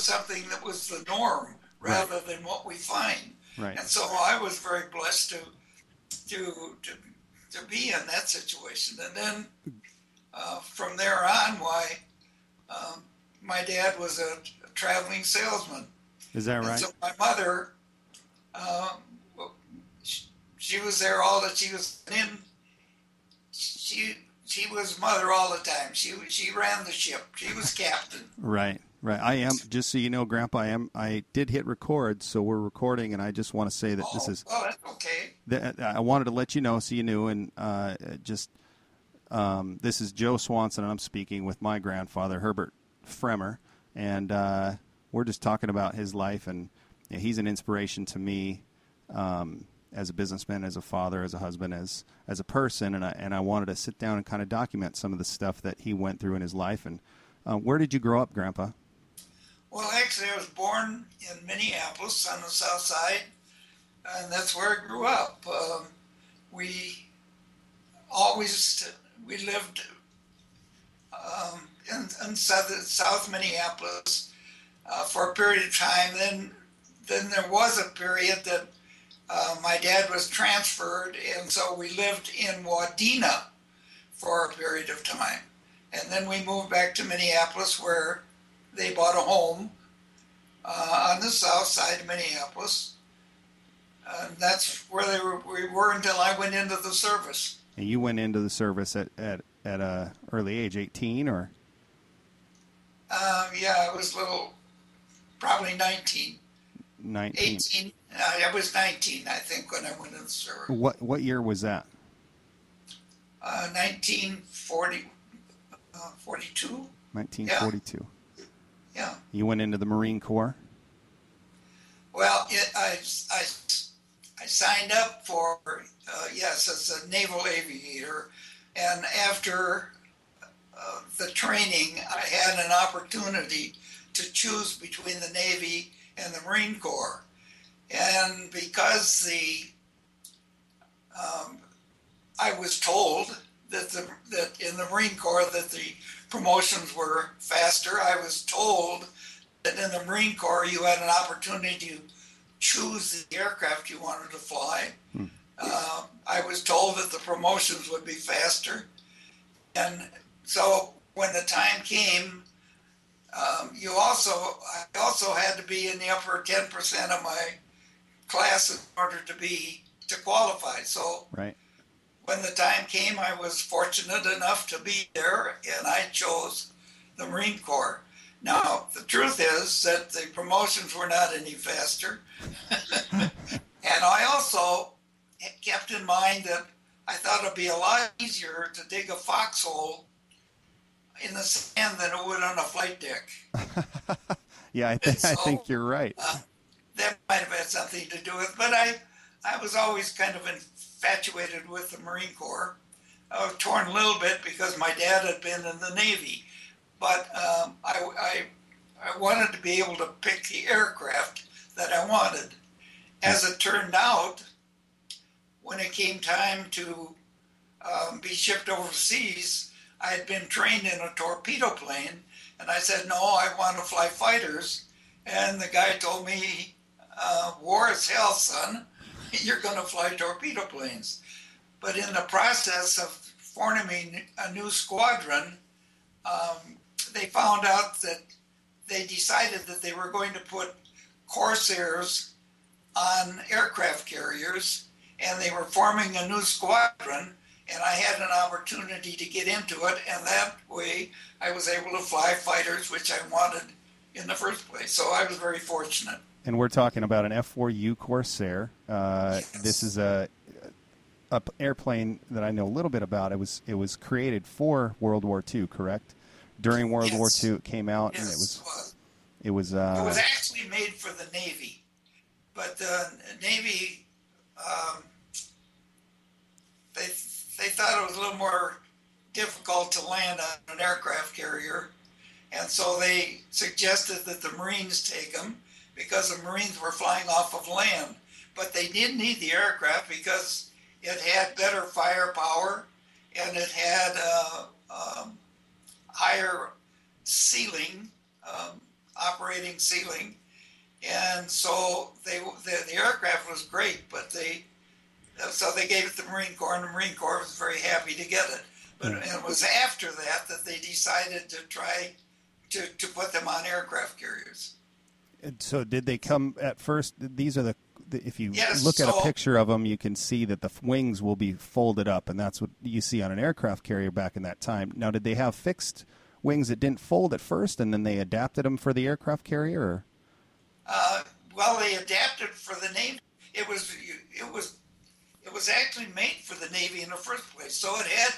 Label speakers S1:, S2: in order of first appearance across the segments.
S1: was something that was the norm rather right. than what we find.
S2: Right.
S1: And so I was very blessed to to to, to be in that situation. And then uh, from there on, why um, my dad was a, a, traveling salesman.
S2: Is that right?
S1: And so my mother, um, she, she was there all that she was in. She she was mother all the time. She she ran the ship. She was captain.
S2: Right. Right. I am just so you know, Grandpa. I am. I did hit record, so we're recording, and I just want to say that
S1: oh,
S2: this is.
S1: Oh, that's okay.
S2: That, I wanted to let you know, so you knew, and uh, just um, this is Joe Swanson, and I'm speaking with my grandfather Herbert Fremer, and uh, we're just talking about his life, and yeah, he's an inspiration to me um, as a businessman, as a father, as a husband, as as a person, and I and I wanted to sit down and kind of document some of the stuff that he went through in his life. And uh, where did you grow up, Grandpa?
S1: Well, actually, I was born in Minneapolis on the south side, and that's where I grew up. Um, we always we lived um, in, in south, south Minneapolis uh, for a period of time. Then, then there was a period that uh, my dad was transferred, and so we lived in Wadena for a period of time. And then we moved back to Minneapolis, where they bought a home uh, on the south side of Minneapolis. And that's where they were, we were until I went into the service.
S2: And you went into the service at, at, at a early age, 18 or?
S1: Um, yeah, I was little, probably 19.
S2: 19.
S1: 18. Uh, I was 19, I think, when I went into the service.
S2: What, what year was that?
S1: Uh, 1940, uh, 42.
S2: 1942.
S1: Yeah. Yeah.
S2: You went into the Marine Corps?
S1: Well, it, I, I, I signed up for, uh, yes, as a naval aviator. And after uh, the training, I had an opportunity to choose between the Navy and the Marine Corps. And because the um, I was told that the that in the Marine Corps that the promotions were faster. I was told that in the Marine Corps you had an opportunity to choose the aircraft you wanted to fly. Hmm. Uh, I was told that the promotions would be faster, and so when the time came, um, you also I also had to be in the upper ten percent of my class in order to be to qualify. So
S2: right.
S1: When the time came, I was fortunate enough to be there, and I chose the Marine Corps. Now the truth is that the promotions were not any faster, and I also kept in mind that I thought it'd be a lot easier to dig a foxhole in the sand than it would on a flight deck.
S2: yeah, I, th- so, I, think you're right. Uh,
S1: that might have had something to do with, it, but I, I was always kind of infatuated with the Marine Corps. I was torn a little bit because my dad had been in the Navy, but um, I, I, I wanted to be able to pick the aircraft that I wanted. As it turned out, when it came time to um, be shipped overseas, I had been trained in a torpedo plane, and I said, No, I want to fly fighters. And the guy told me, uh, War is hell, son. You're going to fly torpedo planes. But in the process of forming a new squadron, um, they found out that they decided that they were going to put Corsairs on aircraft carriers and they were forming a new squadron and I had an opportunity to get into it and that way I was able to fly fighters which I wanted in the first place. So I was very fortunate.
S2: And we're talking about an F4U Corsair. Uh, yes. This is a, a airplane that I know a little bit about. It was it was created for World War II, correct? During World yes. War II, it came out
S1: yes,
S2: and it was
S1: it
S2: was uh,
S1: it was actually made for the Navy, but the Navy um, they they thought it was a little more difficult to land on an aircraft carrier, and so they suggested that the Marines take them because the Marines were flying off of land. But they did need the aircraft because it had better firepower and it had uh, um, higher ceiling um, operating ceiling, and so they the, the aircraft was great, but they so they gave it to the Marine Corps, and the Marine Corps was very happy to get it. But
S2: Yeah.
S1: it was after that that they decided to try to, to put them on aircraft carriers.
S2: And So did they come at first? These are the, if you
S1: Yes,
S2: look at a picture of them, you can see that the wings will be folded up, and that's what you see on an aircraft carrier back in that time. Now, did they have fixed wings that didn't fold at first, and then they adapted them for the aircraft carrier? Or?
S1: Uh, well, they adapted for the Navy. It was it was it was actually made for the Navy in the first place, so it had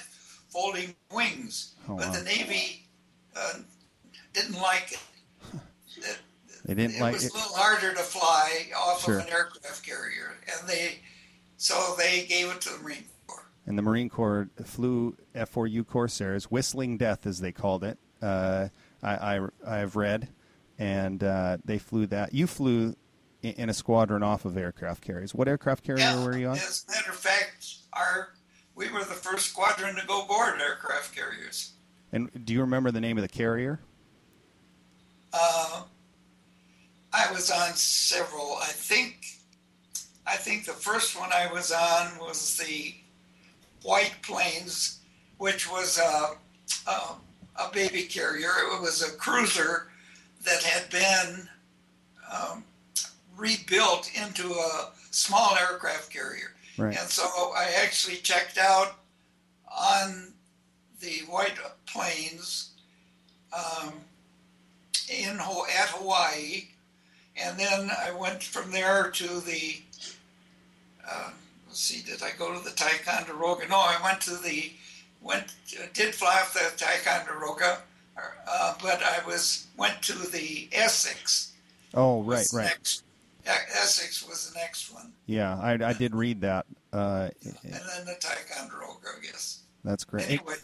S1: folding wings.
S2: Oh,
S1: but
S2: wow.
S1: the Navy uh, didn't like it. It,
S2: They didn't
S1: it
S2: like
S1: was
S2: it.
S1: a little harder to fly off
S2: Sure.
S1: of an aircraft carrier, and they so they gave it to the Marine Corps.
S2: And the Marine Corps flew F-4U Corsairs, Whistling Death, as they called it. Uh, I, I I have read, and uh, they flew that. You flew i- in a squadron off of aircraft carriers. What aircraft carrier
S1: Yeah,
S2: were you on?
S1: as a matter of fact, our we were the first squadron to go board aircraft carriers.
S2: And do you remember the name of the carrier?
S1: Uh, I was on several. I think, I think the first one I was on was the White Plains, which was a, a, a baby carrier. It was a cruiser that had been um, rebuilt into a small aircraft carrier.
S2: Right.
S1: And so I actually checked out on the White Plains um, in at Hawaii, and then I went from there to the. Uh, let's see, did I go to the Ticonderoga? No, I went to the went did fly off the Ticonderoga, uh, but I was went to the Essex.
S2: Oh, right, right.
S1: Next, yeah, Essex was the next one,
S2: Yeah, I, I did read that. Uh,
S1: and then the Ticonderoga, I guess.
S2: that's great.
S1: Anyway,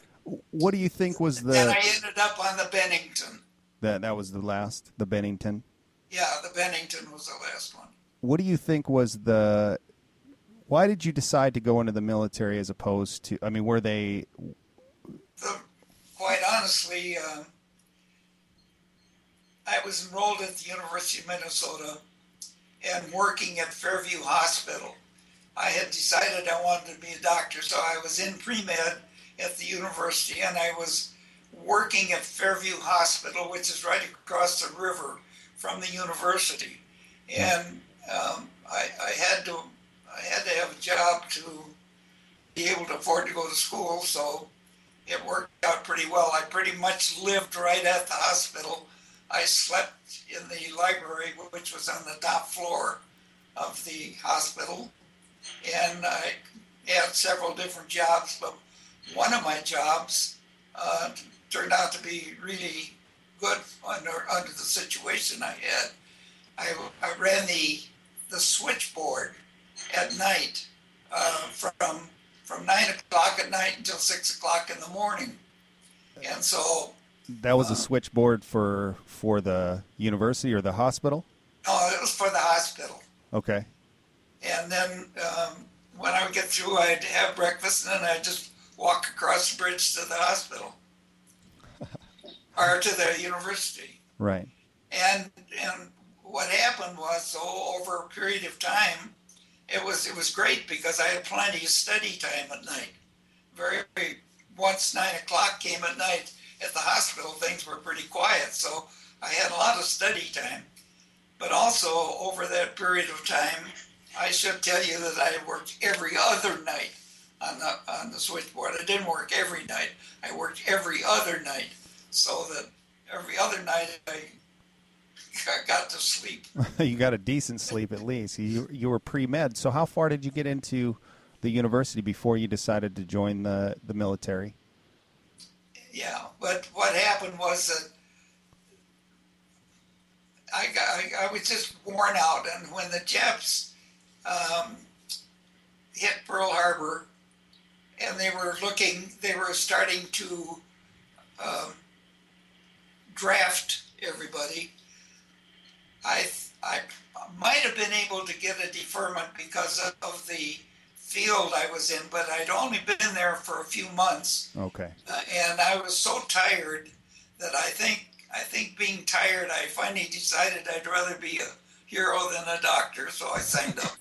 S2: What do you think was the?
S1: then I ended up on the Bennington.
S2: that that was the last the Bennington?
S1: Yeah, the Bennington was the last one.
S2: What do you think was the why did you decide to go into the military as opposed to I mean were they
S1: the, quite honestly, uh, I was enrolled at the University of Minnesota and working at Fairview Hospital. I had decided I wanted to be a doctor, so I was in pre med at the university and I was working at Fairview Hospital, which is right across the river from the university. And um, I, I had to I had to have a job to be able to afford to go to school, so it worked out pretty well. I pretty much lived right at the hospital. I slept in the library, which was on the top floor of the hospital, and I had several different jobs. But one of my jobs uh, turned out to be really good under under the situation I had. I, I ran the the switchboard at night uh, from from nine o'clock at night until six o'clock in the morning, and so
S2: that was a switchboard for for the university or the hospital?
S1: no, it was for the hospital.
S2: Okay.
S1: And then um, when I would get through, I'd have breakfast, and then I'd just walk across the bridge to the hospital or to the university.
S2: Right.
S1: And and what happened was, so over a period of time, it was it was great because I had plenty of study time at night. Very once nine o'clock came at night at the hospital, things were pretty quiet, so I had a lot of study time. But also over that period of time, I should tell you that I worked every other night on the on the switchboard. I didn't work every night. I worked every other night, so that every other night I I got to sleep.
S2: you got a decent sleep at least. You you were pre-med. So how far did you get into the university before you decided to join the the military?
S1: Yeah, but what happened was that I, got, I, I was just worn out, and when the Japs um, hit Pearl Harbor, and they were looking, they were starting to um, draft everybody. I I might have been able to get a deferment because of, the field I was in, but I'd only been there for a few months.
S2: Okay.
S1: Uh, and I was so tired that I think I think being tired, I finally decided I'd rather be a hero than a doctor, so I signed up.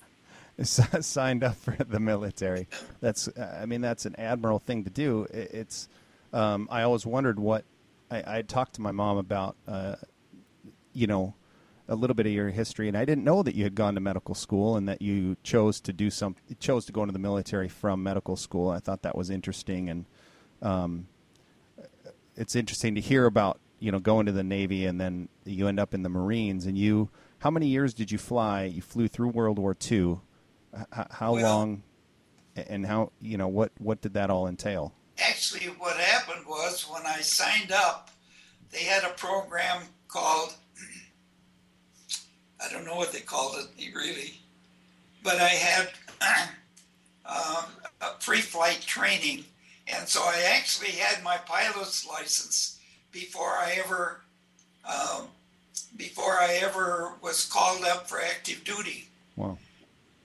S2: signed up for the military. That's, I mean, that's an admirable thing to do. It's, um, I always wondered what I, I talked to my mom about, uh, you know, a little bit of your history, and I didn't know that you had gone to medical school and that you chose to do some, chose to go into the military from medical school. I thought that was interesting, and um, it's interesting to hear about, you know, going to the Navy and then you end up in the Marines. And you, how many years did you fly? You flew through World War II. H- how well, long, and how, you know, what what did that all entail?
S1: Actually, what happened was when I signed up, they had a program called I don't know what they called it really, but I had um, a pre-flight training, and so I actually had my pilot's license before I ever um, before I ever was called up for active duty.
S2: Wow!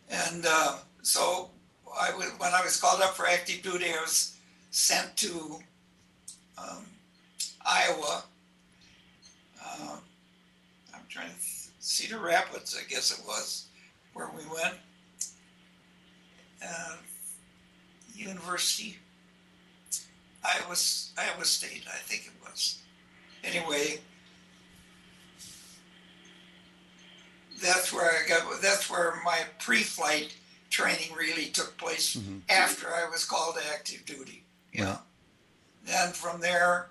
S1: And uh, so I w- when I was called up for active duty, I was sent to um, Iowa. Uh, I'm trying to Cedar Rapids, I guess it was, where we went. Uh, University, Iowa, Iowa State, I think it was. Anyway, that's where I got. That's where my pre-flight training really took place mm-hmm. after I was called to active duty. Yeah. Then from there,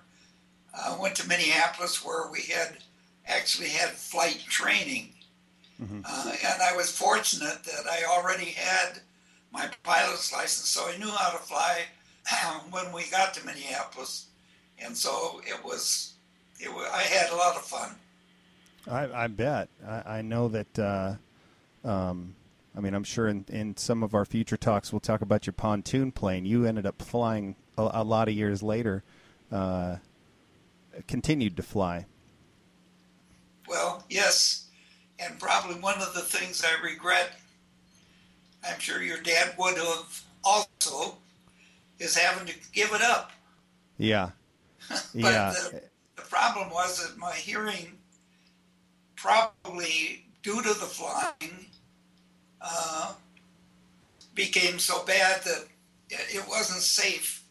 S1: I went to Minneapolis where we had actually had flight training. Mm-hmm. Uh, and I was fortunate that I already had my pilot's license, so I knew how to fly when we got to Minneapolis. And so it was, it was I had a lot of fun.
S2: I, I bet. I, I, know that. Uh, um, I mean, I'm sure in, in some of our future talks we'll talk about your pontoon plane. You ended up flying a, a lot of years later. Uh, continued to fly.
S1: Well, yes, and probably one of the things I regret, I'm sure your dad would have also, is having to give it up.
S2: Yeah.
S1: but
S2: yeah.
S1: The, the problem was that my hearing, probably due to the flying, uh, became so bad that it wasn't safe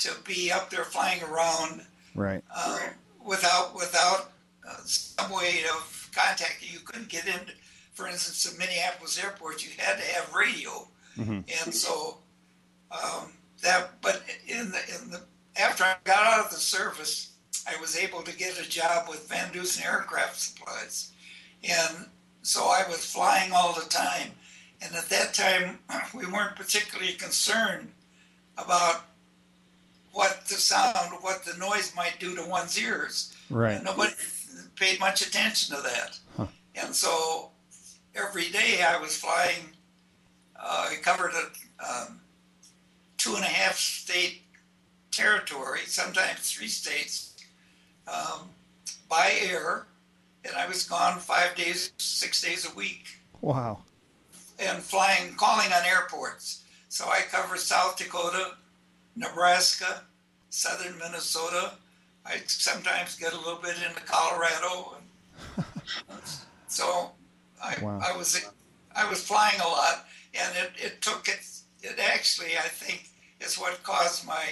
S1: to be up there flying around
S2: right
S1: uh, without without uh, some way of contacting. You couldn't get in, for instance, to Minneapolis airport. You had to have radio, mm-hmm. and so um, that. But in the in the after I got out of the service, I was able to get a job with Van Dusen Aircraft Supplies, and so I was flying all the time. And at that time, we weren't particularly concerned about what the sound, what the noise might do to one's ears.
S2: Right.
S1: Nobody paid much attention to that. Huh. And so every day I was flying, uh, I covered a um, two and a half state territory, sometimes three states, um, by air, and I was gone five days, six days a week.
S2: Wow.
S1: And flying, calling on airports. So I covered South Dakota, Nebraska, southern Minnesota, I sometimes get a little bit into Colorado, so I, wow. I was I was flying a lot, and it, it took it. It actually, I think, is what caused my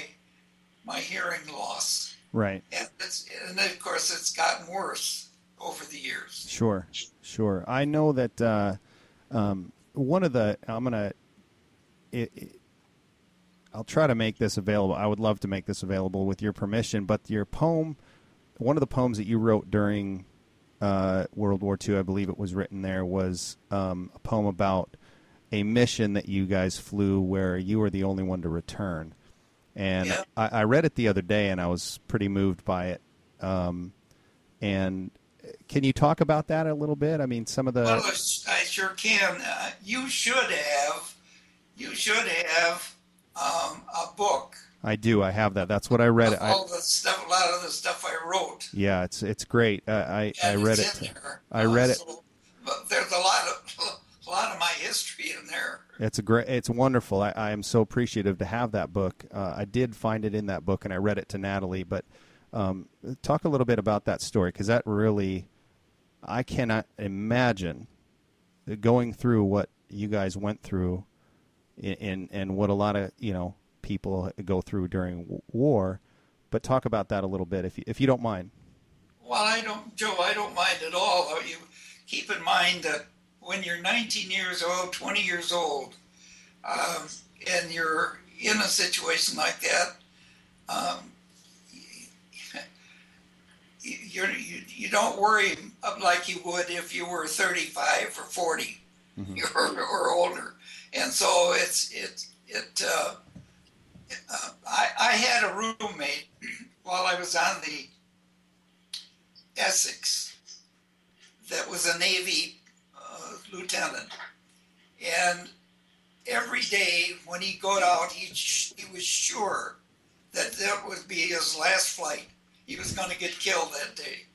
S1: my hearing loss.
S2: Right.
S1: And it's and of course it's gotten worse over the years.
S2: Sure, sure. I know that uh, um, one of the I'm gonna. It, it, I'll try to make this available. I would love to make this available with your permission. But your poem, one of the poems that you wrote during uh, World War II, I believe it was written there, was um, a poem about a mission that you guys flew where you were the only one to return. And yeah. I, I, read it the other day, and I was pretty moved by it. Um, and can you talk about that a little bit? I mean, some of the.
S1: Well, I sure can. Uh, you should have. You should have um, a book.
S2: I do. I have that. That's what I read.
S1: All I, the stuff, a lot of the stuff I wrote.
S2: Yeah, it's it's great. Uh, I I read it.
S1: There.
S2: I read uh, it.
S1: but there's a lot of a lot of my history in there.
S2: It's a great. It's wonderful. I, I am so appreciative to have that book. Uh, I did find it in that book, and I read it to Natalie. But Um, talk a little bit about that story because that really, I cannot imagine going through what you guys went through, in and what a lot of you know people go through during war. But talk about that a little bit, if you, if you don't mind.
S1: Well, I don't, Joe. I don't mind at all. You keep in mind that when you're 19 years old, 20 years old, um, and you're in a situation like that, um, you're, you, you don't worry like you would if you were 35 or 40 mm-hmm. or, or older. And so it's, it, it, uh, uh, I, I had a roommate while I was on the Essex that was a Navy uh, lieutenant. And every day when he got out, he, he was sure that that would be his last flight he was going to get killed that day.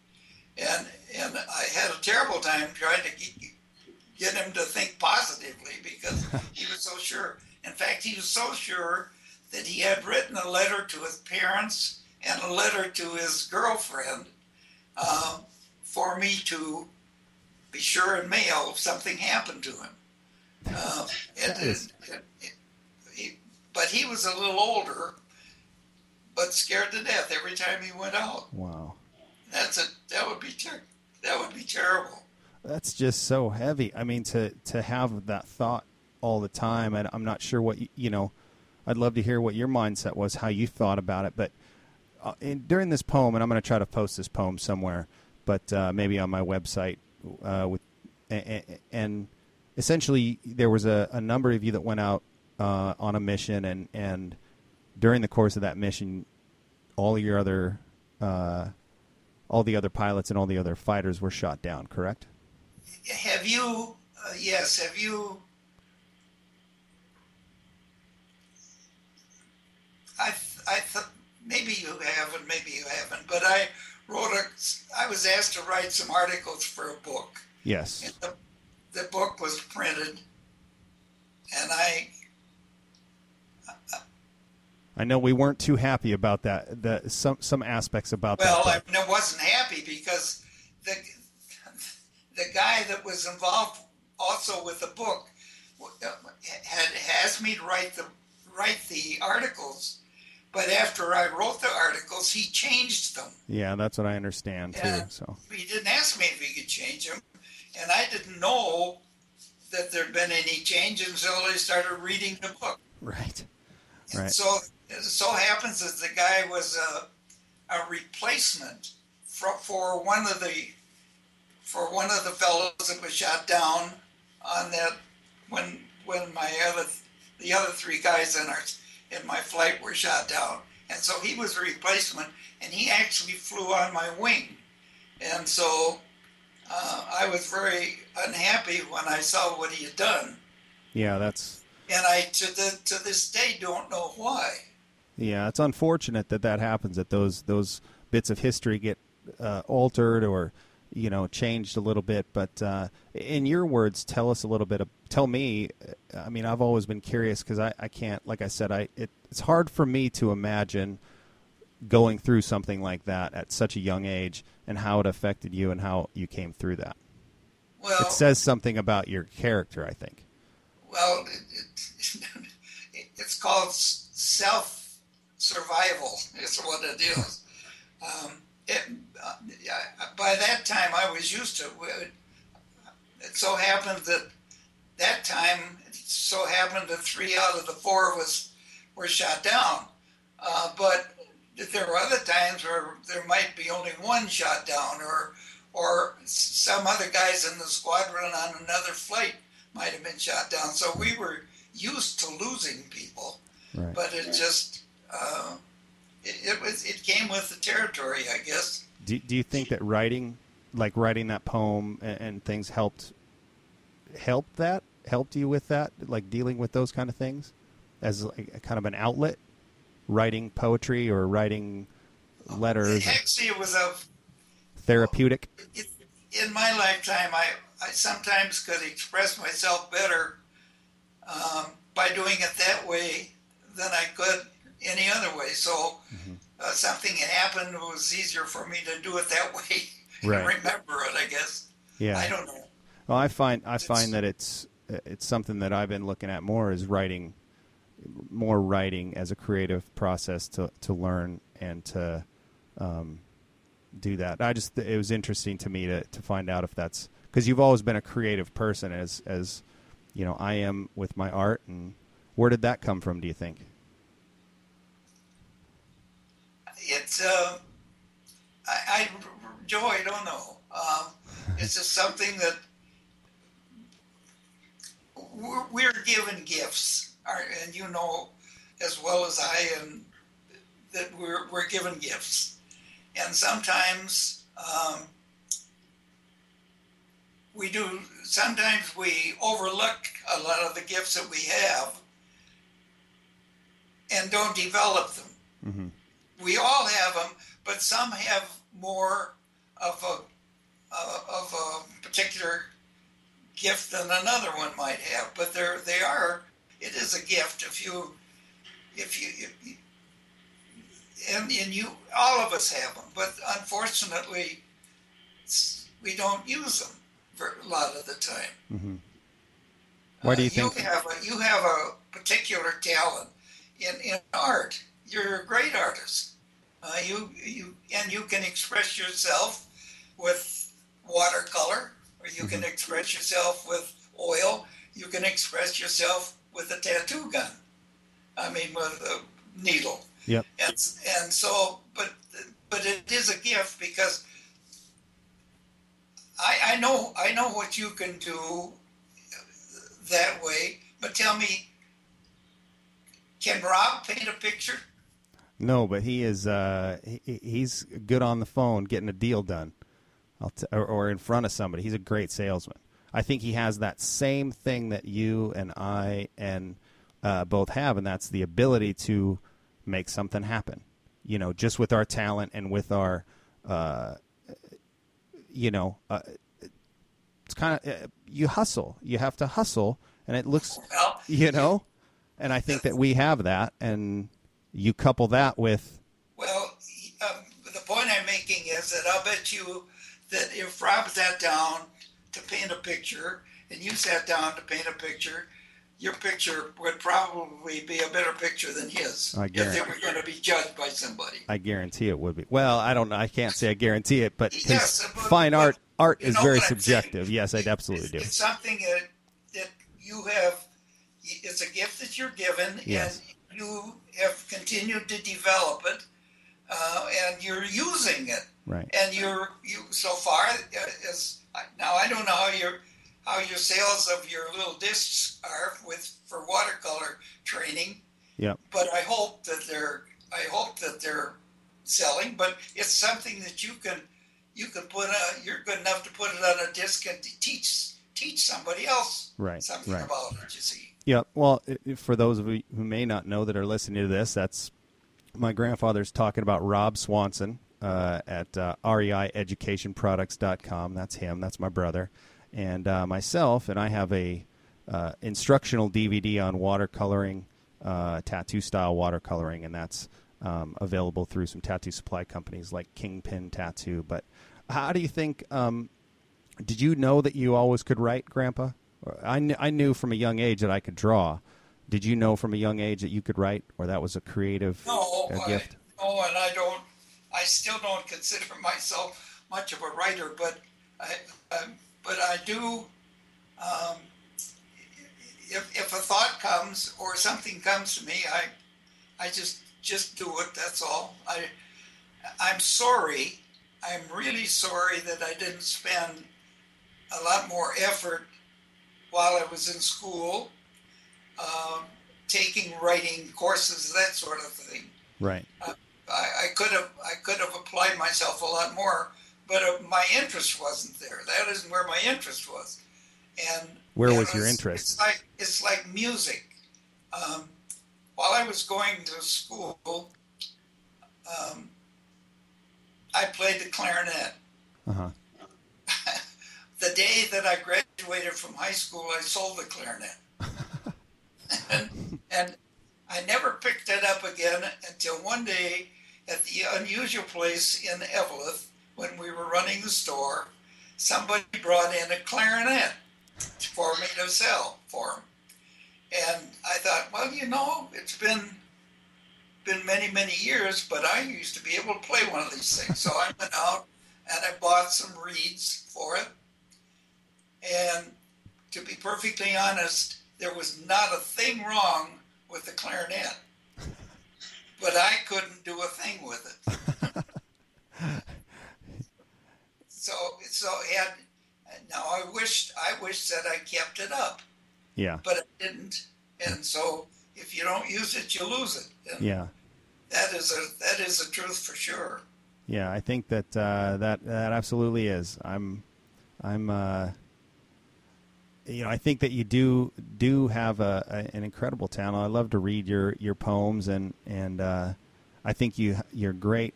S1: And and I had a terrible time trying to get him to think positively because he was so sure. In fact, he was so sure that he had written a letter to his parents and a letter to his girlfriend uh, for me to be sure in mail if something happened to him. Uh, and, and, and, he, but he was a little older, but scared to death every time he went out.
S2: Wow.
S1: That's a that would be ter- that would be terrible.
S2: That's just so heavy. I mean, to to have that thought all the time, and I'm not sure what you, you know. I'd love to hear what your mindset was, how you thought about it. But uh, in, during this poem, and I'm going to try to post this poem somewhere, but uh, maybe on my website. Uh, with and, and, essentially, there was a, a, number of you that went out uh, on a mission, and and during the course of that mission, all your other, uh, all the other pilots and all the other fighters were shot down. Correct?
S1: Have you? Uh, yes. Have you? I I thought maybe you haven't, maybe you haven't, but I wrote a. I was asked to write some articles for a book.
S2: Yes.
S1: And the, the book was printed, and I
S2: I know we weren't too happy about that. The some some aspects about
S1: well,
S2: that.
S1: Well, I wasn't happy because the the guy that was involved also with the book had asked me to write the write the articles, but after I wrote the articles, he changed them.
S2: Yeah, that's what I understand too. And so
S1: he didn't ask me if he could change them, and I didn't know that there'd been any change until I started reading the book.
S2: Right.
S1: And
S2: right.
S1: So it so happens that the guy was a, a replacement for, for one of the for one of the fellows that was shot down on that when when my other the other three guys in our in my flight were shot down. And so he was a replacement and he actually flew on my wing. And so uh, I was very unhappy when I saw what he had done.
S2: Yeah that's
S1: and I to the to this day don't know why.
S2: Yeah, it's unfortunate that that happens. That those those bits of history get uh, altered or you know changed a little bit. But uh, in your words, tell us a little bit. Of, tell me. I mean, I've always been curious because I, I can't. Like I said, I it, it's hard for me to imagine going through something like that at such a young age and how it affected you and how you came through that.
S1: Well,
S2: it says something about your character, I think.
S1: Well, it, it, it's called self survival It's what it is. Um, it, uh, by that time, I was used to it. It so happened that that time, it so happened that three out of the four of us were shot down. Uh, but there were other times where there might be only one shot down, or or some other guys in the squadron on another flight might have been shot down. So we were used to losing people, right. but it just uh, it, it, was it came with the territory, I guess.
S2: Do Do you think that writing, like writing that poem and, and things, helped helped that helped you with that, like dealing with those kind of things, as like a, kind of an outlet, writing poetry or writing letters.
S1: Actually, it was a
S2: therapeutic.
S1: It, in my lifetime, I I sometimes could express myself better um, by doing it that way than I could any other way. So mm-hmm. uh, something happened, it was easier for me to do it that way.
S2: Right.
S1: remember it, I guess.
S2: Yeah.
S1: I don't know.
S2: Well, I find I find that it's it's something that I've been looking at more is writing, more writing as a creative process to to learn and to um, do that. I just it was interesting to me to to find out if that's because you've always been a creative person as as you know I am with my art and where did that come from? Do you think?
S1: It's uh, I, I Joe, I don't know. Um, it's just something that we're, we're given gifts, and you know as well as I am that we're we're given gifts, and sometimes um, we do. Sometimes we overlook a lot of the gifts that we have and don't develop them
S2: Mm-hmm.
S1: We all have them, but some have more of a uh, of a particular gift than another one might have. But they're they are. It is a gift if you if you. If you and, and you, all of us have them, but unfortunately, we don't use them for a lot of the time.
S2: Mm-hmm. Why do you
S1: Uh,
S2: think?
S1: you have a, you have a particular talent in, in art? You're a great artist. Uh, you you and you can express yourself with watercolor, or you can express yourself with oil. You can express yourself with a tattoo gun. I mean, with a needle.
S2: Yep.
S1: And and so, but but it is a gift because I I know I know what you can do that way. But tell me, can Rob paint a picture?
S2: No, but he is. Uh, he, he's good on the phone getting a deal done, I'll t- or, or in front of somebody. He's a great salesman. I think he has that same thing that you and I and uh, both have, and that's the ability to make something happen. You know, just with our talent and with our, uh, you know, uh, it's kind of uh, you hustle. You have to hustle, and it looks
S1: Well,
S2: you know and i think that we have that and you couple that with
S1: Well, um, the point I'm making is that I'll bet you that if Rob sat down to paint a picture and you sat down to paint a picture, your picture would probably be a better picture than his
S2: I
S1: if
S2: guarantee-
S1: they were going to be judged by somebody.
S2: i guarantee it would be well i don't know i can't say i guarantee it but
S1: Yes,
S2: fine
S1: but
S2: art art is very subjective
S1: saying.
S2: yes i absolutely do
S1: it's, It's something that, that you have. It's a gift that you're given,
S2: Yes.
S1: and you have continued to develop it, uh, and you're using it.
S2: right
S1: and you're you so far uh, as now I don't know how your how your sales of your little discs are with for watercolor training,
S2: yep
S1: but I hope that they're I hope that they're selling. But it's something that you can you can put a you're good enough to put it on a disc and teach teach somebody else
S2: Right,
S1: something
S2: right.
S1: about it. You see.
S2: Yep. Well, for those of you who may not know that are listening to this, that's my grandfather's talking about Rob Swanson uh, at uh, REIEducationProducts.com. That's him. That's my brother, and uh, myself. And I have a uh, instructional DVD on watercoloring, uh, tattoo style watercoloring, and that's um, available through some tattoo supply companies like Kingpin Tattoo. But how do you think? Um, did you know that you always could write, Grandpa? I, kn- I knew from a young age that I could draw. Did you know from a young age that you could write, or that was a creative
S1: No,
S2: uh,
S1: I,
S2: gift?
S1: no, and I don't. I still don't consider myself much of a writer, but I, um, but I do. Um, if if a thought comes or something comes to me, I, I just just do it. That's all. I, I'm sorry. I'm really sorry that I didn't spend a lot more effort while I was in school, um, taking writing courses, that sort of thing.
S2: Right.
S1: I, I could have I could have applied myself a lot more, but uh, my interest wasn't there. That isn't where my interest was. And
S2: Where was your
S1: it's-
S2: interest?
S1: It's like it's like music. Um, while I was going to school, um, I played the clarinet.
S2: Uh huh.
S1: The day that I graduated from high school, I sold the clarinet, and, and I never picked it up again until one day at the unusual place in Eveleth when we were running the store. Somebody brought in a clarinet for me to sell for him. And I thought, well, you know, it's been been many, many years, but I used to be able to play one of these things. So I went out and I bought some reeds for it. And to be perfectly honest, there was not a thing wrong with the clarinet. But I couldn't do a thing with it. so so had now I wished I wished that I kept it up.
S2: Yeah.
S1: But I didn't. And so if you don't use it, you lose it. And
S2: Yeah.
S1: That is a that is a truth for sure.
S2: Yeah, I think that uh, that that absolutely is. I'm, I'm, uh, you know, I think that you do do have a, a, an incredible talent. I love to read your, your poems, and and uh, I think you you're great.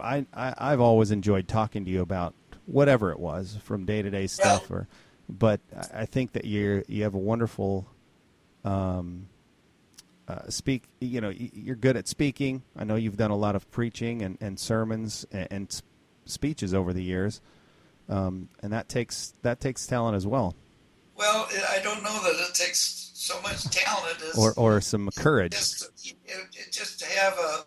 S2: I, I I've always enjoyed talking to you about whatever it was from day to day stuff, or, but I I think that you you have a wonderful. Um, uh, speak you know you're good at speaking i know you've done a lot of preaching and, and sermons and, and speeches over the years um, and that takes that takes talent as well
S1: Well, I don't know that it takes so much talent as
S2: or or some courage
S1: just just to have a,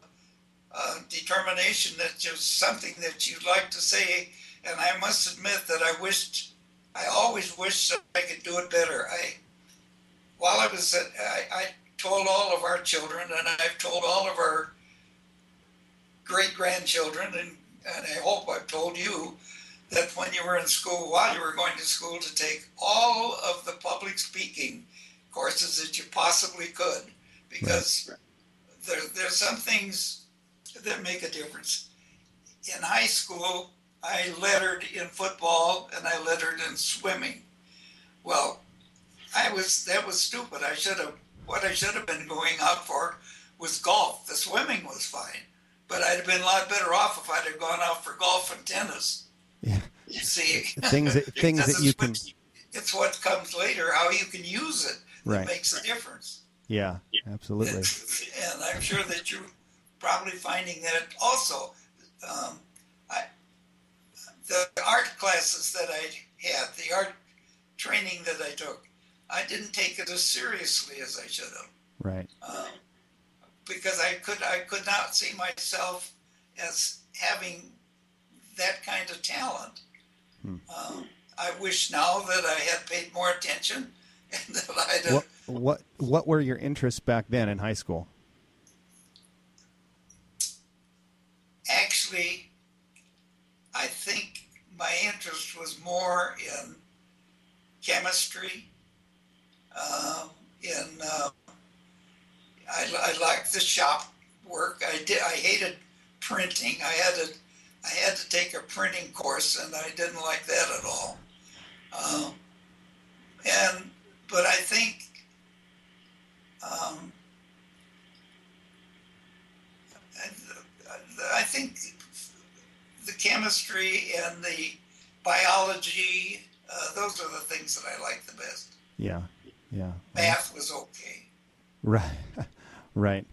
S1: a determination that just something that you'd like to say. And I must admit that I wished, I always wished that I could do it better. I, while I was, at, I, I told all of our children, and I've told all of our great grandchildren, and, and I hope I've told you that when you were in school, while you were going to school, to take all of the public speaking courses that you possibly could, because there, there's some things that make a difference. In high school, I lettered in football and I lettered in swimming. Well, I was that was stupid. I should have what I should have been going out for was golf. The swimming was fine, but I'd have been a lot better off if I'd have gone out for golf and tennis.
S2: Yeah
S1: See,
S2: things that things that you can
S1: It's what comes later, how you can use it that
S2: Right.
S1: makes a difference.
S2: yeah absolutely
S1: And I'm sure that you're probably finding that also. Um, I, the art classes that I had, the art training that I took, I didn't take it as seriously as I should have
S2: right
S1: um, because I could I could not see myself as having that kind of talent.
S2: Hmm.
S1: Um, I wish now that I had paid more attention and that I'd have
S2: what what what were your interests back then in high school
S1: actually, I think my interest was more in chemistry. Um, in uh, I, I liked the shop work. I did. I hated printing. I had to. I had to take a printing course, and I didn't like that at all. Um, and but I think. Um, I, I think the chemistry and the biology, uh, those are the things that I like the best.
S2: yeah yeah
S1: Math was okay.
S2: Right, right.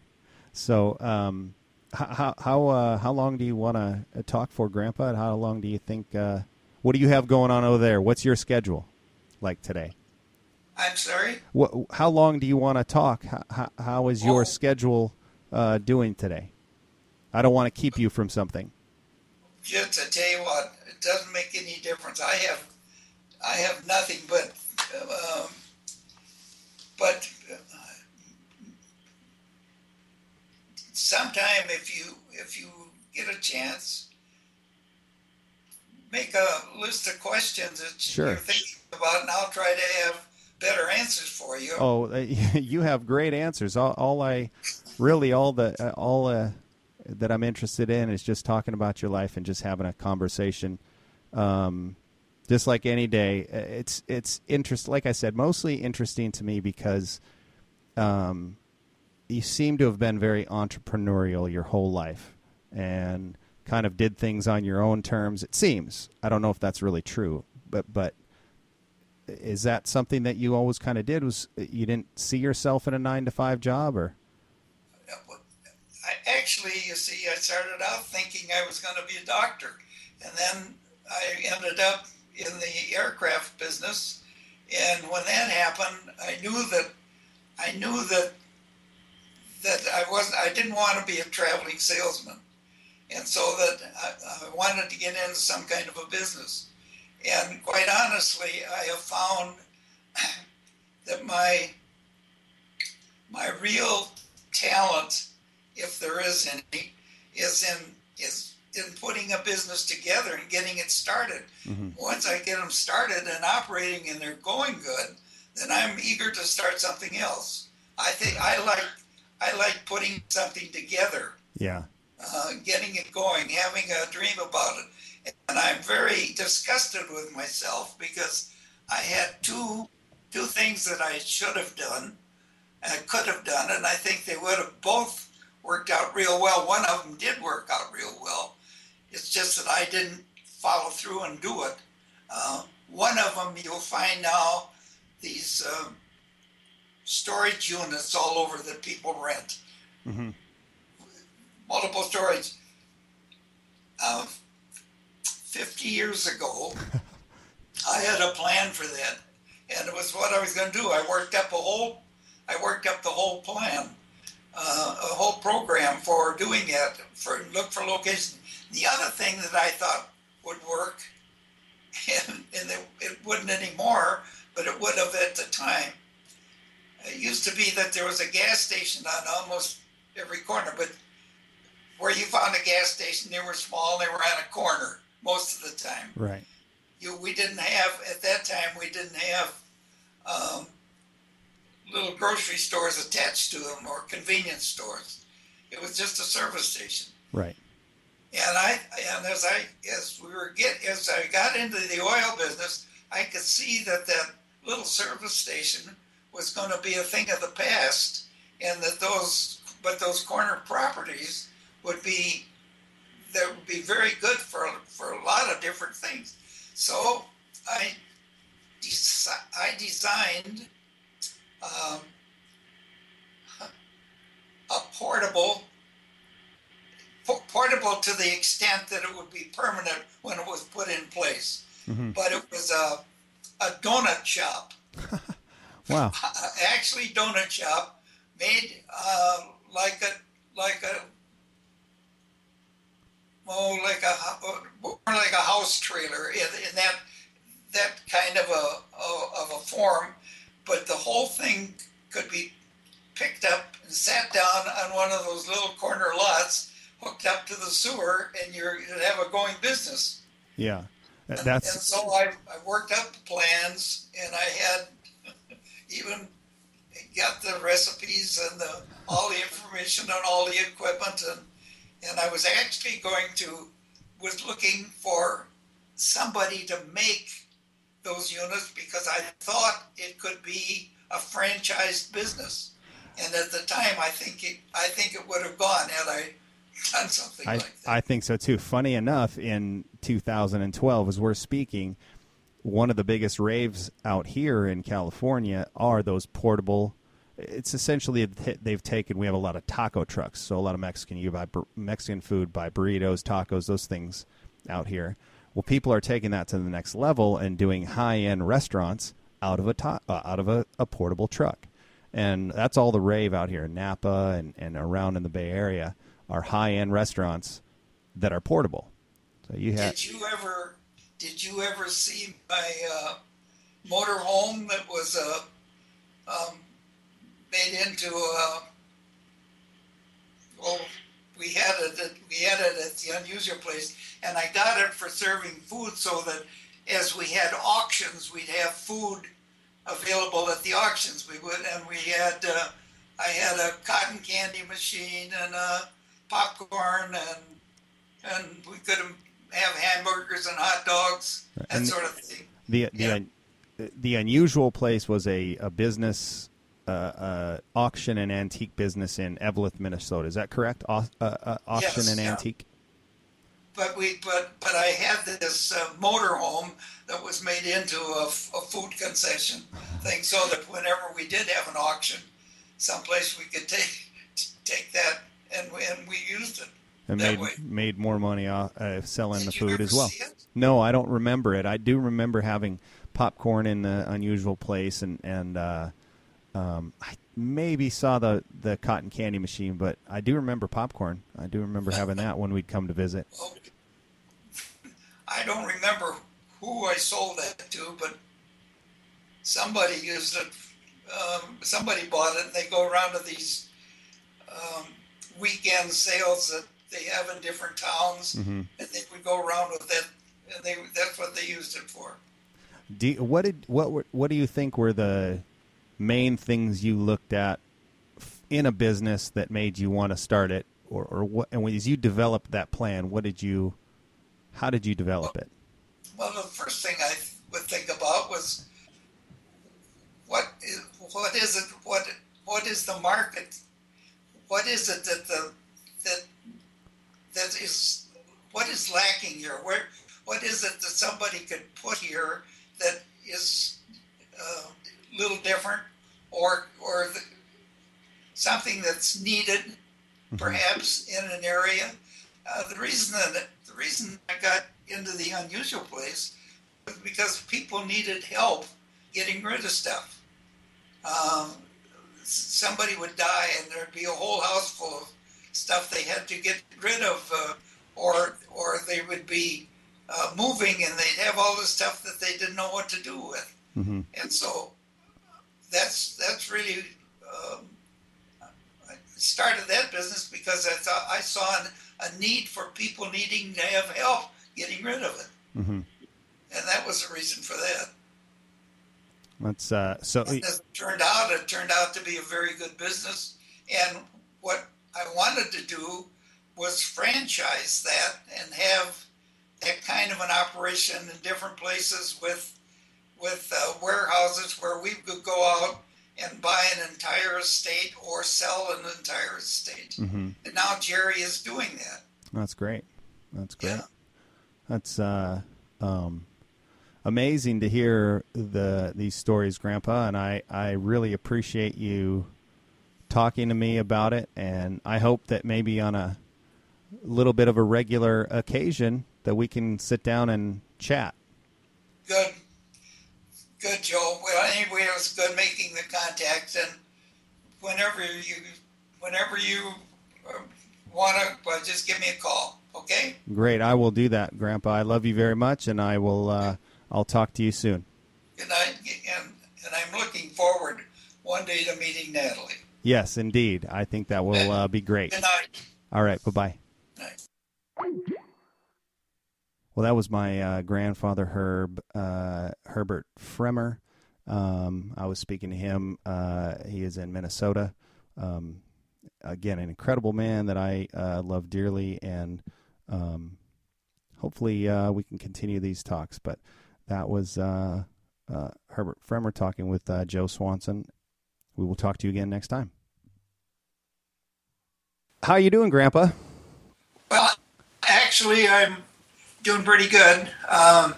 S2: So, um, how how uh, how long do you want to talk for, Grandpa? And how long do you think? Uh, what do you have going on over there? What's your schedule like today?
S1: I'm sorry.
S2: What? How long do you want to talk? How, how, how is your
S1: Oh.
S2: schedule uh, doing today? I don't want to keep you from something.
S1: Just to tell you what, it doesn't make any difference. I have, I have nothing but, um, but uh, sometime if you if you get a chance, make a list of questions that
S2: Sure.
S1: you're thinking about, and I'll try to have better answers for you.
S2: Oh, you have great answers. All, all I really all the all uh, that I'm interested in is just talking about your life and just having a conversation. Um, just like any day, Uh, it's it's interest. Like I said, mostly interesting to me because um, you seem to have been very entrepreneurial your whole life and kind of did things on your own terms. It seems. I don't know if that's really true, but but is that something that you always kind of did? Was you didn't see yourself in a nine to five job, or
S1: I actually actually, you see, I started out thinking I was going to be a doctor, and then I ended up in the aircraft business. And when that happened, I knew that I knew that that I wasn't. I didn't want to be a traveling salesman, and so that I, I wanted to get into some kind of a business. And quite honestly, I have found that my my real talent, if there is any, is in is in putting a business together and getting it started. Mm-hmm. Once I get them started and operating and they're going good, then I'm eager to start something else. I think I like I like putting something together.
S2: Yeah.
S1: Uh, getting it going, having a dream about it, and I'm very disgusted with myself because I had two two things that I should have done and could have done, and I think they would have both worked out real well. One of them did work out real well. It's just that I didn't follow through and do it. Uh, one of them you'll find now these uh, storage units all over that people rent. Mm-hmm. Multiple storage. Uh, 50 years ago, I had a plan for that, and it was what I was going to do. I worked up a whole I worked up the whole plan, uh, a whole program for doing it, for look for location. The other thing that I thought would work, and, and it, it wouldn't anymore, but it would have at the time. It used to be that there was a gas station on almost every corner, but where you found a gas station, they were small, they were on a corner most of the time.
S2: Right.
S1: You, we didn't have at that time. We didn't have um, little grocery stores attached to them or convenience stores. It was just a service station.
S2: Right.
S1: And I and as I as we were get as I got into the oil business, I could see that that little service station was going to be a thing of the past, and that those but those corner properties would be that would be very good for for a lot of different things. So I desi- I designed um, a portable, portable to the extent that it would be permanent when it was put in place. Mm-hmm. But it was a, a donut shop.
S2: wow.
S1: Actually, donut shop made uh, like a like a oh like a more like a house trailer in, in that that kind of a of a form but the whole thing could be picked up and sat down on one of those little corner lots, hooked up to the sewer, and you're, you'd have a going business.
S2: Yeah,
S1: that's. And, and so I, I worked up the plans, and I had even got the recipes and the, all the information on all the equipment, and and I was actually going to was looking for somebody to make those units because I thought it could be a franchised business. And at the time, I think it, I think it would have gone had I done something
S2: I,
S1: like that.
S2: I think so too. Funny enough, in 2012, as we're speaking, one of the biggest raves out here in California are those portable. It's essentially they've taken. We have a lot of taco trucks, so a lot of Mexican. You buy Mexican food, buy burritos, tacos, those things out here well, people are taking that to the next level and doing high end restaurants out of a to- uh, out of a, a, portable truck, and that's all the rave out here in Napa and, and around in the Bay Area are high end restaurants that are portable.
S1: So you had. Did you ever? Did you ever see my uh, motor home that was uh, um, made into a? Well, we had it. At, we had it at the unusual place and I got it for serving food so that as we had auctions, we'd have food available at the auctions. We would, and we had, uh, I had a cotton candy machine and a popcorn, and and we could have hamburgers and hot dogs, that and sort of thing.
S2: The the, yeah. the unusual place was a a business. Uh, uh, auction and antique business in Eveleth, Minnesota. Is that correct? Au- uh, uh auction yes, and yeah. antique
S1: but we but but I had this uh, motorhome that was made into a, a, food concession thing, so that whenever we did have an auction, someplace we could take take that and and we used it.
S2: And
S1: that
S2: made
S1: way.
S2: made more money off uh, selling
S1: Did
S2: the food as well. No, I don't remember it. I do remember having popcorn in the unusual place, and and uh, um, I maybe saw the the cotton candy machine, but I do remember popcorn. I do remember having that when we'd come to visit.
S1: Well, I don't remember who I sold that to, but somebody used it. Um, somebody bought it, and they go around to these um, weekend sales that they have in different towns,
S2: hmm
S1: and they would go around with it, and they that's what they used it for.
S2: Do you- what did what were, what do you think were the main things you looked at in a business that made you want to start it, or or what? And when as you developed that plan, what did you? How did you develop it?
S1: Well, the first thing I would think about was what is what is it what what is the market? What is it that the that is what is lacking here? Where what is it that somebody could put here that is uh, a little different, or or the, something that's needed perhaps in an area? Uh, the reason that the reason I got into the unusual place was because people needed help getting rid of stuff. Um, somebody would die, and there'd be a whole house full of stuff they had to get rid of, uh, or or they would be uh, moving, and they'd have all the stuff that they didn't know what to do with.
S2: hmm
S1: And so that's that's really um, I started that business because I thought I saw an, a need for people needing to have help getting rid of it,
S2: hmm
S1: and that was the reason for that.
S2: That's uh, so.
S1: It turned out, it turned out to be a very good business. And what I wanted to do was franchise that and have that kind of an operation in different places with with uh, warehouses where we could go out and buy an entire estate or sell an entire estate.
S2: hmm
S1: And now Jerry is doing that.
S2: That's great. That's great.
S1: Yeah.
S2: That's uh, um, amazing to hear the these stories, Grandpa, and I, I really appreciate you talking to me about it. And I hope that maybe on a little bit of a regular occasion that we can sit down and chat.
S1: Good. Good, Joe. Well, anyway, it was good making the contacts, and whenever you, whenever you uh, want to, just give me a call. Okay.
S2: Great, I will do that, Grandpa. I love you very much, and I will. Uh, I'll talk to you soon.
S1: Good night, and and I'm looking forward one day to meeting Natalie.
S2: Yes, indeed. I think that will uh, be great. All right. Bye bye. Well, that was my uh, grandfather Herb uh, Herbert Fremer. Um, I was speaking to him. Uh, he is in Minnesota. Um, again, an incredible man that I uh, love dearly, and um, hopefully uh, we can continue these talks. But that was uh, uh, Herbert Fremer talking with uh, Joe Swanson. We will talk to you again next time. How you doing, Grandpa?
S1: Well, actually, I'm doing pretty good. Um,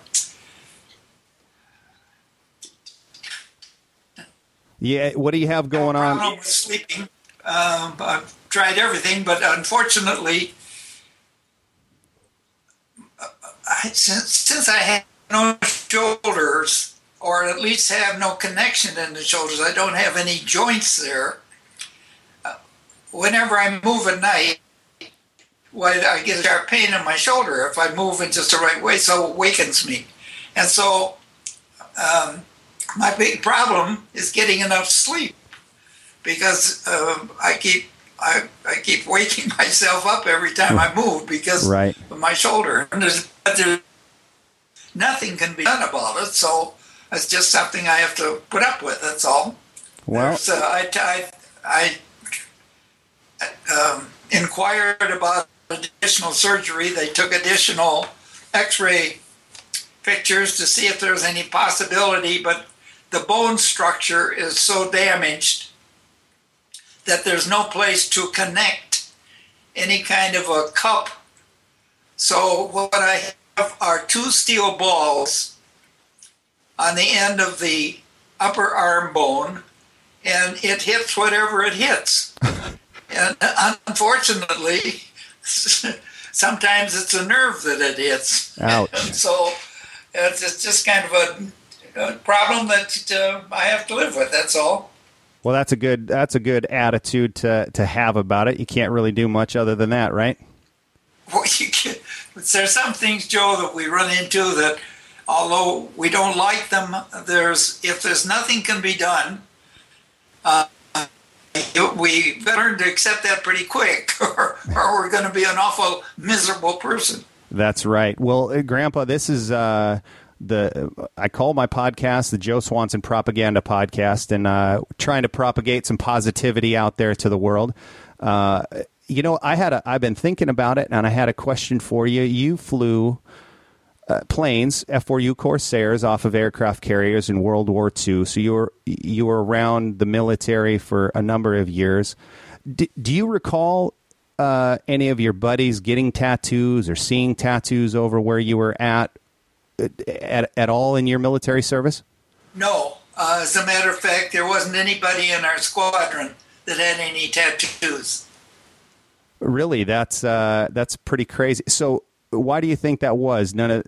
S2: Yeah. What do you have going on?
S1: problem with sleeping. Um, I've tried everything, but unfortunately, I, since, since I have no shoulders, or at least have no connection in the shoulders, I don't have any joints there. Uh, whenever I move at night, well, I get a sharp pain in my shoulder if I move in just the right way, so it wakens me. And so, um, my big problem is getting enough sleep because um I keep I, I keep waking myself up every time I move because
S2: Right.
S1: of my shoulder. And there's, but there's nothing can be done about it, so it's just something I have to put up with. That's all.
S2: Well,
S1: uh, I, I, I um, inquired about additional surgery. They took additional X-ray pictures to see if there was any possibility, but the bone structure is so damaged that there's no place to connect any kind of a cup. So what I have are two steel balls on the end of the upper arm bone, and it hits whatever it hits. And unfortunately, sometimes it's a nerve that it hits.
S2: Ouch.
S1: so it's, it's just kind of a, a problem that uh, I have to live with. That's all.
S2: Well, that's a good that's a good attitude to to have about it. You can't really do much other than that, right?
S1: Well, you can, there's some things, Joe, that we run into that, although we don't like them, there's if there's nothing can be done, uh, we better accept that pretty quick, or, or we're going to be an awful miserable person.
S2: That's right. Well, uh, Grandpa, this is uh, the I call my podcast the Joe Swanson Propaganda Podcast, and uh, trying to propagate some positivity out there to the world. Uh, you know, I had a I've been thinking about it, and I had a question for you. You flew. Uh, planes, F4U Corsairs, off of aircraft carriers in World War II. So you were you were around the military for a number of years. D- do you recall uh, any of your buddies getting tattoos or seeing tattoos over where you were at at, at all in your military service?
S1: No. Uh, as a matter of fact, there wasn't anybody in our squadron that had any tattoos.
S2: Really, that's uh, that's pretty crazy. So, why do you think that was? None of.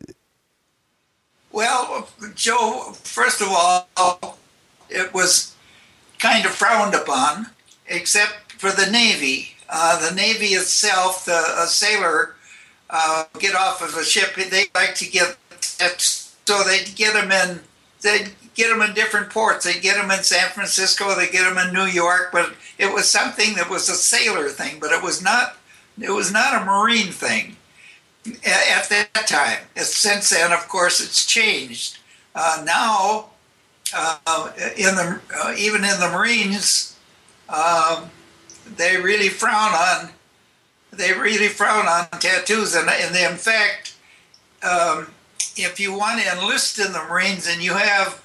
S1: Well, Joe. First of all, it was kind of frowned upon, except for the Navy. Uh, the Navy itself, the a sailor uh, get off of a ship, they like to get so they'd get them in they'd get them in different ports. They'd get them in San Francisco. They get them in New York. But it was something that was a sailor thing. But it was not. It was not a marine thing at that time. Since then, of course, it's changed. Uh, now, uh, in the uh, even in the Marines, um, they really frown on they really frown on tattoos, and, and they, in fact. Um, if you want to enlist in the Marines and you have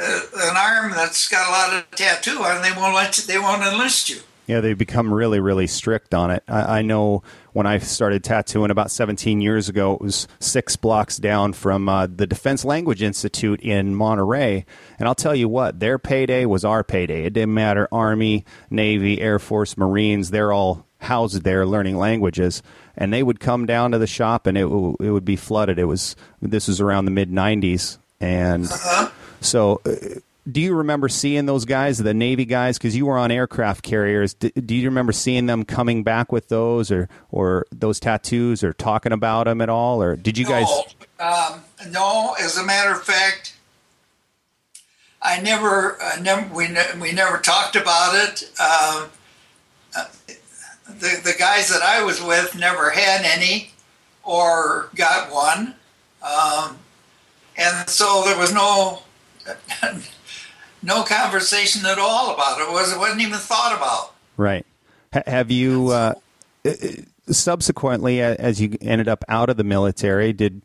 S1: uh, an arm that's got a lot of tattoo on, they won't let you, they won't enlist you.
S2: Yeah, they become really, really strict on it. I, I, know when I started tattooing about 17 years ago, it was six blocks down from uh, the Defense Language Institute in Monterey. And I'll tell you what, their payday was our payday. It didn't matter Army, Navy, Air Force, Marines, they're all housed there learning languages and they would come down to the shop and it it would be flooded. It was this was around the mid '90s, and uh-huh. so. Do you remember seeing those guys, the Navy guys, because you were on aircraft carriers? Do, do, you remember seeing them coming back with those, or or those tattoos, or talking about them at all, or did you
S1: no,
S2: guys?
S1: Um, no, as a matter of fact, I never, uh, never we, ne- we never talked about it. Um, uh, the, the guys that I was with never had any or got one. Um, and so there was no no conversation at all about it. it. was it wasn't even thought about.
S2: Right. H- have you uh, uh, subsequently, as you ended up out of the military, did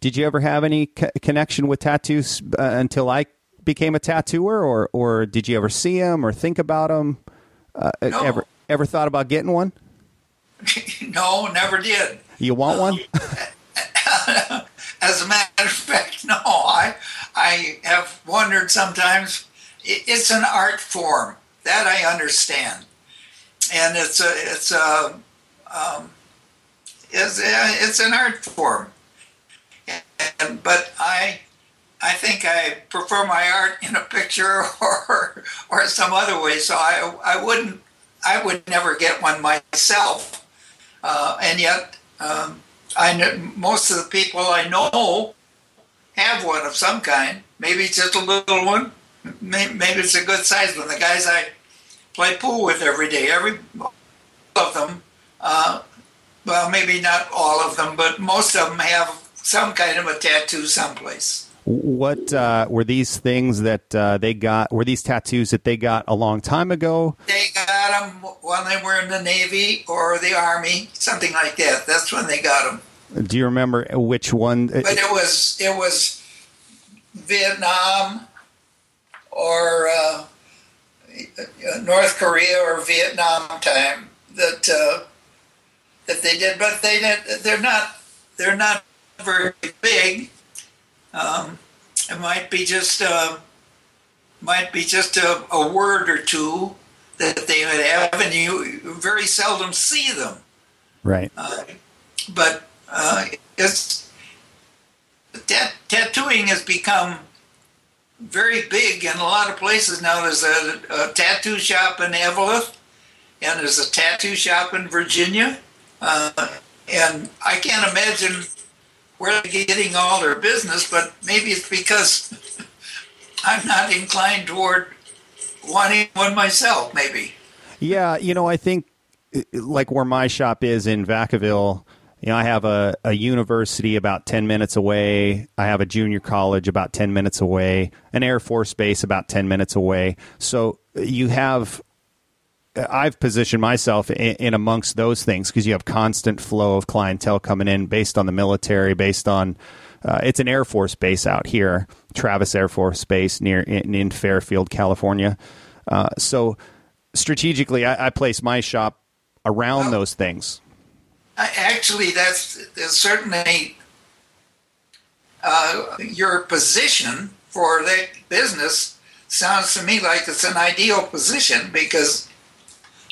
S2: did you ever have any co- connection with tattoos uh, until I became a tattooer, or or did you ever see them or think about them? Uh,
S1: no.
S2: Ever Ever thought about getting one?
S1: no, never did.
S2: You want one?
S1: As a matter of fact, no. I I have wondered sometimes. It's an art form that I understand, and it's a it's a um, it's it's an art form. And, but I I think I prefer my art in a picture or or some other way. So I I wouldn't I would never get one myself, uh, and yet um, I most of the people I know have one of some kind. Maybe it's just a little one. Maybe, it's a good size one. The guys I play pool with every day, every of them. Uh, well, maybe not all of them, but most of them have some kind of a tattoo someplace.
S2: What uh, were these things that uh, they got? Were these tattoos that they got a long time ago?
S1: They got them when they were in the Navy or the Army, something like that. That's when they got them.
S2: Do you remember which one?
S1: But it was it was Vietnam or uh, North Korea or Vietnam time that uh, that they did, but they they're not they're not very big um, it might be just a, uh, might be just a, a, word or two that they would have, and you very seldom see them.
S2: Right.
S1: Uh, but uh, it's tat- tattooing has become very big in a lot of places now. There's a, a tattoo shop in Eveleth, and there's a tattoo shop in Virginia, uh, and I can't imagine where they're getting all their business. But maybe it's because I'm not inclined toward wanting one myself. Maybe.
S2: Yeah, you know, I think like where my shop is in Vacaville, you know, I have a, a university about 10 minutes away. I have a junior college about 10 minutes away, an Air Force base about 10 minutes away. So you have, I've positioned myself in, in amongst those things because you have constant flow of clientele coming in based on the military, based on, uh, it's an Air Force base out here, Travis Air Force Base near in, in Fairfield, California. Uh, so strategically, I, I place my shop around those things.
S1: Actually, that's, certainly uh, your position for that business sounds to me like it's an ideal position because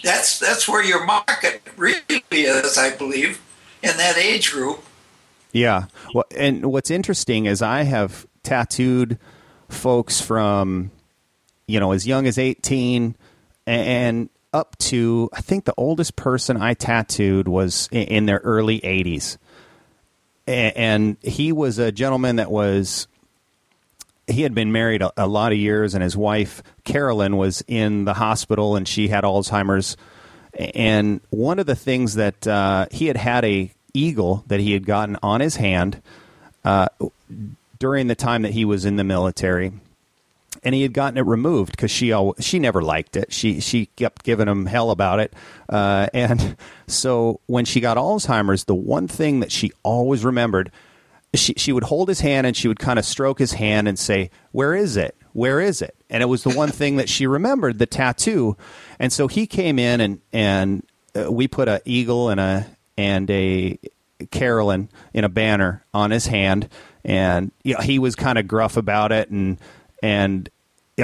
S1: that's that's where your market really is, I believe, in that age group.
S2: Yeah. Well, and what's interesting is I have tattooed folks from, you know, as young as eighteen, and up to I think the oldest person I tattooed was in their early 80s. And he was a gentleman that was he had been married a, lot of years and his wife Carolyn was in the hospital and she had Alzheimer's and one of the things that uh, he had had a eagle that he had gotten on his hand uh, during the time that he was in the military and he had gotten it removed because she she never liked it. She she kept giving him hell about it, uh, and so when she got Alzheimer's, the one thing that she always remembered, she she would hold his hand and she would kind of stroke his hand and say, "Where is it? Where is it?" And it was the one thing that she remembered, the tattoo. And so he came in and and uh, we put a eagle and a and a Carolyn in a banner on his hand, and you know, he was kind of gruff about it and and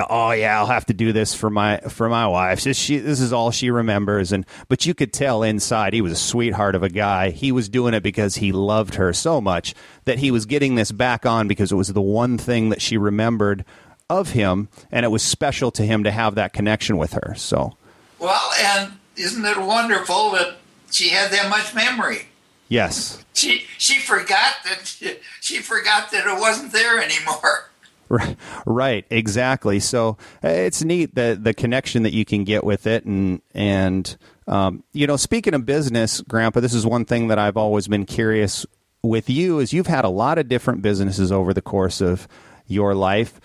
S2: oh yeah, I'll have to do this for my for my wife. Just she, this is all she remembers, and but you could tell inside he was a sweetheart of a guy. He was doing it because he loved her so much that he was getting this back on because it was the one thing that she remembered of him, and it was special to him to have that connection with her. So,
S1: well, and isn't it wonderful that she had that much memory?
S2: Yes.
S1: She she forgot that she, she forgot that it wasn't there anymore.
S2: Right, exactly. So uh, it's neat the the connection that you can get with it, and and um, you know, speaking of business, Grandpa, this is one thing that I've always been curious with you is you've had a lot of different businesses over the course of your life.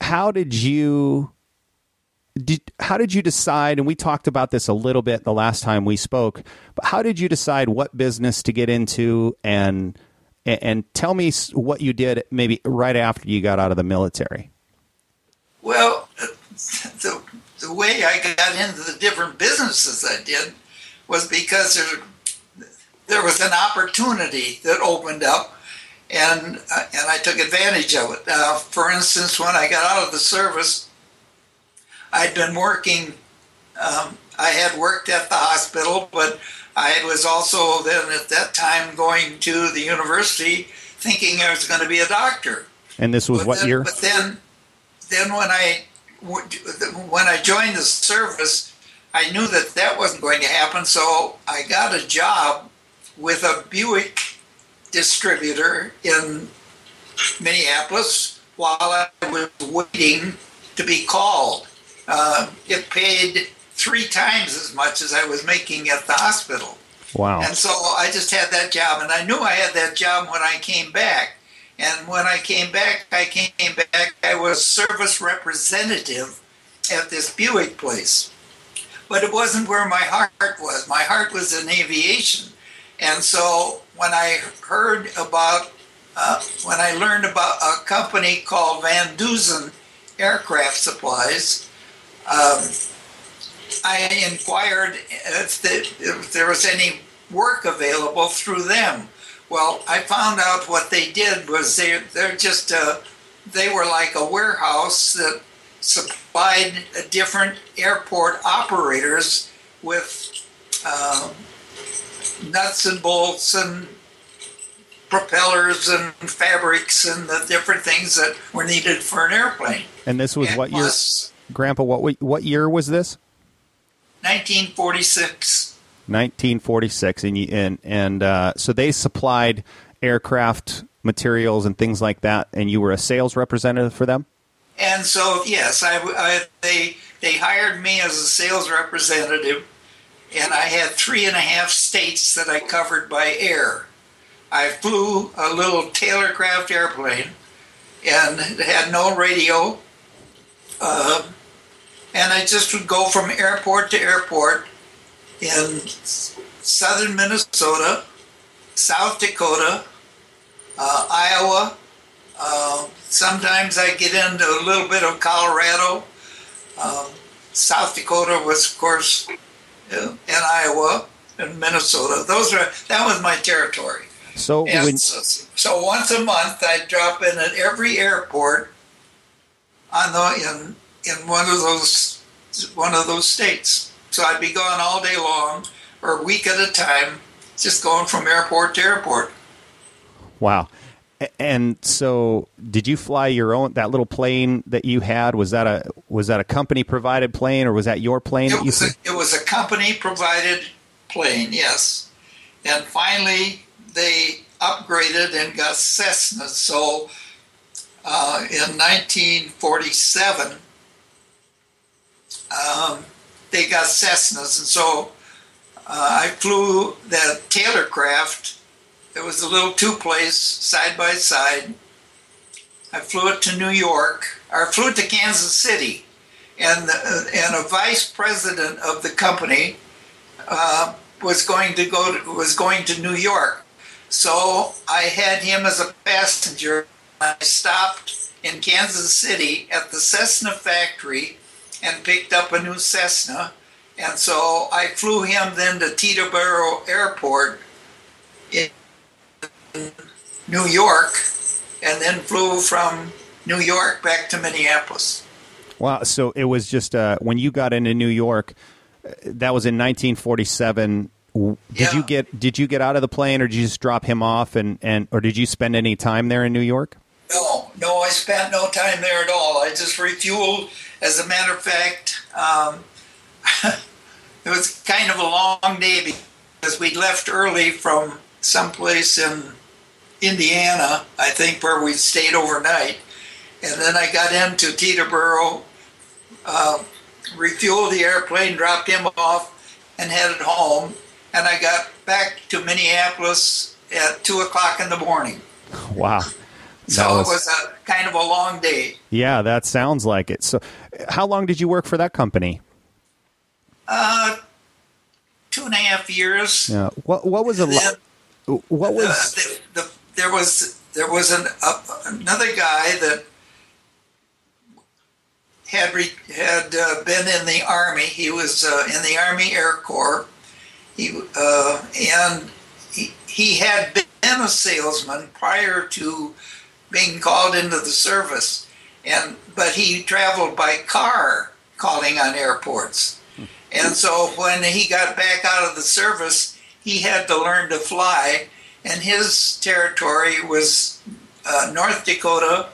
S2: How did you? Did, how did you decide? And we talked about this a little bit the last time we spoke. But how did you decide what business to get into and and, and tell me what you did maybe right after you got out of the military.
S1: Well, the, the way I got into the different businesses I did was because there, there was an opportunity that opened up and uh, and I took advantage of it. Uh, for instance, when I got out of the service, I'd been working. Um, I had worked at the hospital, but I was also then at that time going to the university thinking I was going to be a doctor.
S2: And this was
S1: but
S2: what
S1: then,
S2: year?
S1: But then, then when I when I joined the service, I knew that that wasn't going to happen. So I got a job with a Buick distributor in Minneapolis while I was waiting to be called. Uh, it paid three times as much as I was making at the hospital.
S2: Wow.
S1: And so I just had that job, and I knew I had that job when I came back. And when I came back, I came back, I was service representative at this Buick place. But it wasn't where my heart was. My heart was in aviation. And so when I heard about, uh, when I learned about a company called Van Dusen Aircraft Supplies, um, I inquired if, the, if there was any work available through them. Well, I found out what they did was they they're just uh, they were like a warehouse that supplied different airport operators with uh, nuts and bolts and propellers and fabrics and the different things that were needed for an airplane.
S2: And this was
S1: And
S2: what year, Grandpa? What what year was this?
S1: 1946.
S2: 1946, and and and uh, so they supplied aircraft materials and things like that, and you were a sales representative for them.
S1: And so, yes, I, I- they they hired me as a sales representative, and I had three and a half states that I covered by air. I flew a little Taylorcraft airplane, and it had no radio. Uh, and I just would go from airport to airport in southern Minnesota, South Dakota, uh, Iowa, uh, sometimes I get into a little bit of Colorado. Um, South Dakota was, of course, uh, and Iowa and Minnesota. Those are that was my territory.
S2: So when
S1: so, so once a month, I'd drop in at every airport on the in in one of those one of those states. So I'd be gone all day long or a week at a time, just going from airport to airport.
S2: wow, and so did you fly your own that little plane that you had? Was that a was that a company provided plane, or was that your plane
S1: It
S2: that you?
S1: was, a, it was a company provided plane, yes. And finally, they upgraded and got Cessnas. So uh, in 1947, um, they got Cessnas. And so uh, I flew the Taylorcraft. It was a little two place, side by side. I flew it to New York, or I flew it to Kansas City and the, and a vice president of the company uh, was going to go to, was going to New York. So I had him as a passenger. I stopped in Kansas City at the Cessna factory and picked up a new Cessna. And so I flew him then to Teterboro Airport in New York and then flew from New York back to Minneapolis.
S2: Wow. So it was just uh, when you got into New York. uh, That was in 1947. W- Did you get did you get out of the plane, or did you just drop him off, and, and or did you spend any time there in New York?
S1: No, no, I spent no time there at all. I just refueled. As a matter of fact, um, it was kind of a long day because we left early from someplace in Indiana, I think, where we stayed overnight. And then I got into Teterboro, uh, refueled the airplane, dropped him off, and headed home. And I got back to Minneapolis at 2 o'clock in the morning.
S2: Wow.
S1: So
S2: That
S1: it
S2: was-
S1: was a kind of a long day.
S2: Yeah, that sounds like it. So, how long did you work for that company?
S1: Uh, two and a half years.
S2: Yeah. What What was a lo- What
S1: uh,
S2: was
S1: the, the, there was there was an uh, another guy that had re, had uh, been in the army. He was uh, in the Army Air Corps. He uh, and he, he had been a salesman prior to being called into the service, and but he traveled by car calling on airports. And so when he got back out of the service, he had to learn to fly, and his territory was uh, North Dakota,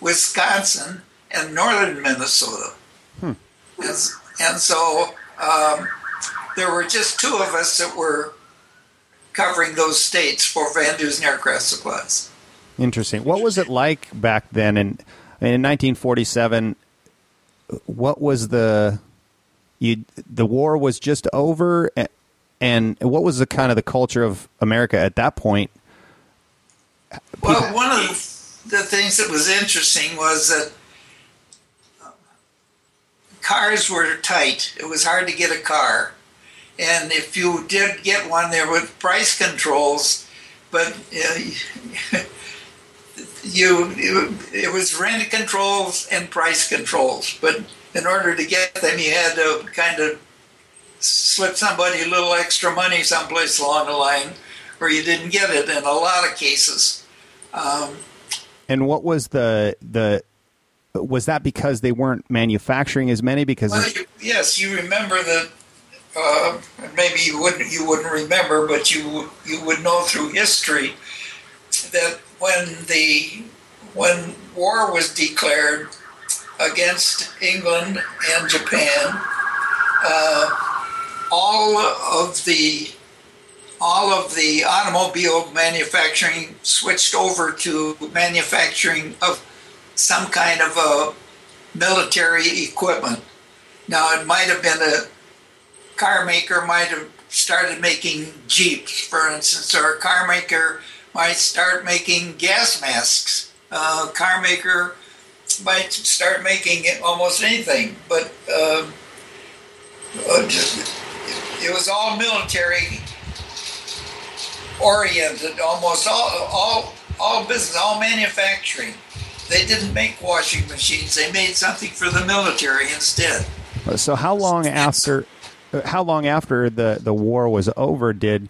S1: Wisconsin, and northern Minnesota. And, and so um, there were just two of us that were covering those states for Van Dusen Aircraft Supplies.
S2: Interesting? What was it like back then? In in 1947, what was the you the war was just over, a- and what was the kind of the culture of America at that point?
S1: Well, one of the things that was interesting was that uh, cars were tight. It was hard to get a car. And if you did get one, there were price controls, but uh, you it, it was rent controls and price controls. But in order to get them, you had to kind of slip somebody a little extra money someplace along the line, or you didn't get it in a lot of cases. Um,
S2: And what was the the was that because they weren't manufacturing as many? Because
S1: well, you, yes, you remember that. Uh, maybe you wouldn't you wouldn't remember, but you you would know through history that when the when war was declared against England and Japan, uh, all of the all of the automobile manufacturing switched over to manufacturing of some kind of a military equipment. Now it might have been a car maker might have started making jeeps, for instance, or a car maker might start making gas masks. Uh, car maker might start making almost anything, but uh, uh it was all military oriented, almost all, all, all business, all manufacturing. They didn't make washing machines. They made something for the military instead.
S2: So how long after how long after the, the war was over did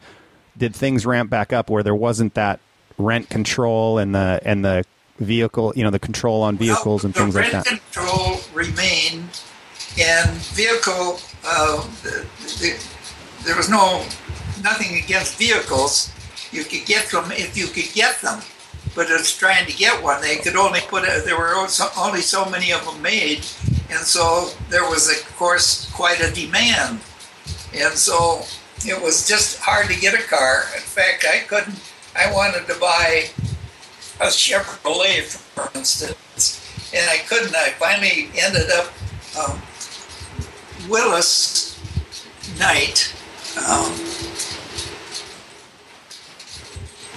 S2: did things ramp back up where there wasn't that rent control and the and the vehicle you know the control on vehicles
S1: well,
S2: and things like that?
S1: control remained and vehicle uh, the, the, there was no nothing against vehicles. You could get them if you could get them but it's trying to get one. They could only put it there were only so many of them made and so there was of course quite a demand. And so it was just hard to get a car in fact i couldn't i wanted to buy a chevrolet for instance and i couldn't i finally ended up um, Willys Knight um,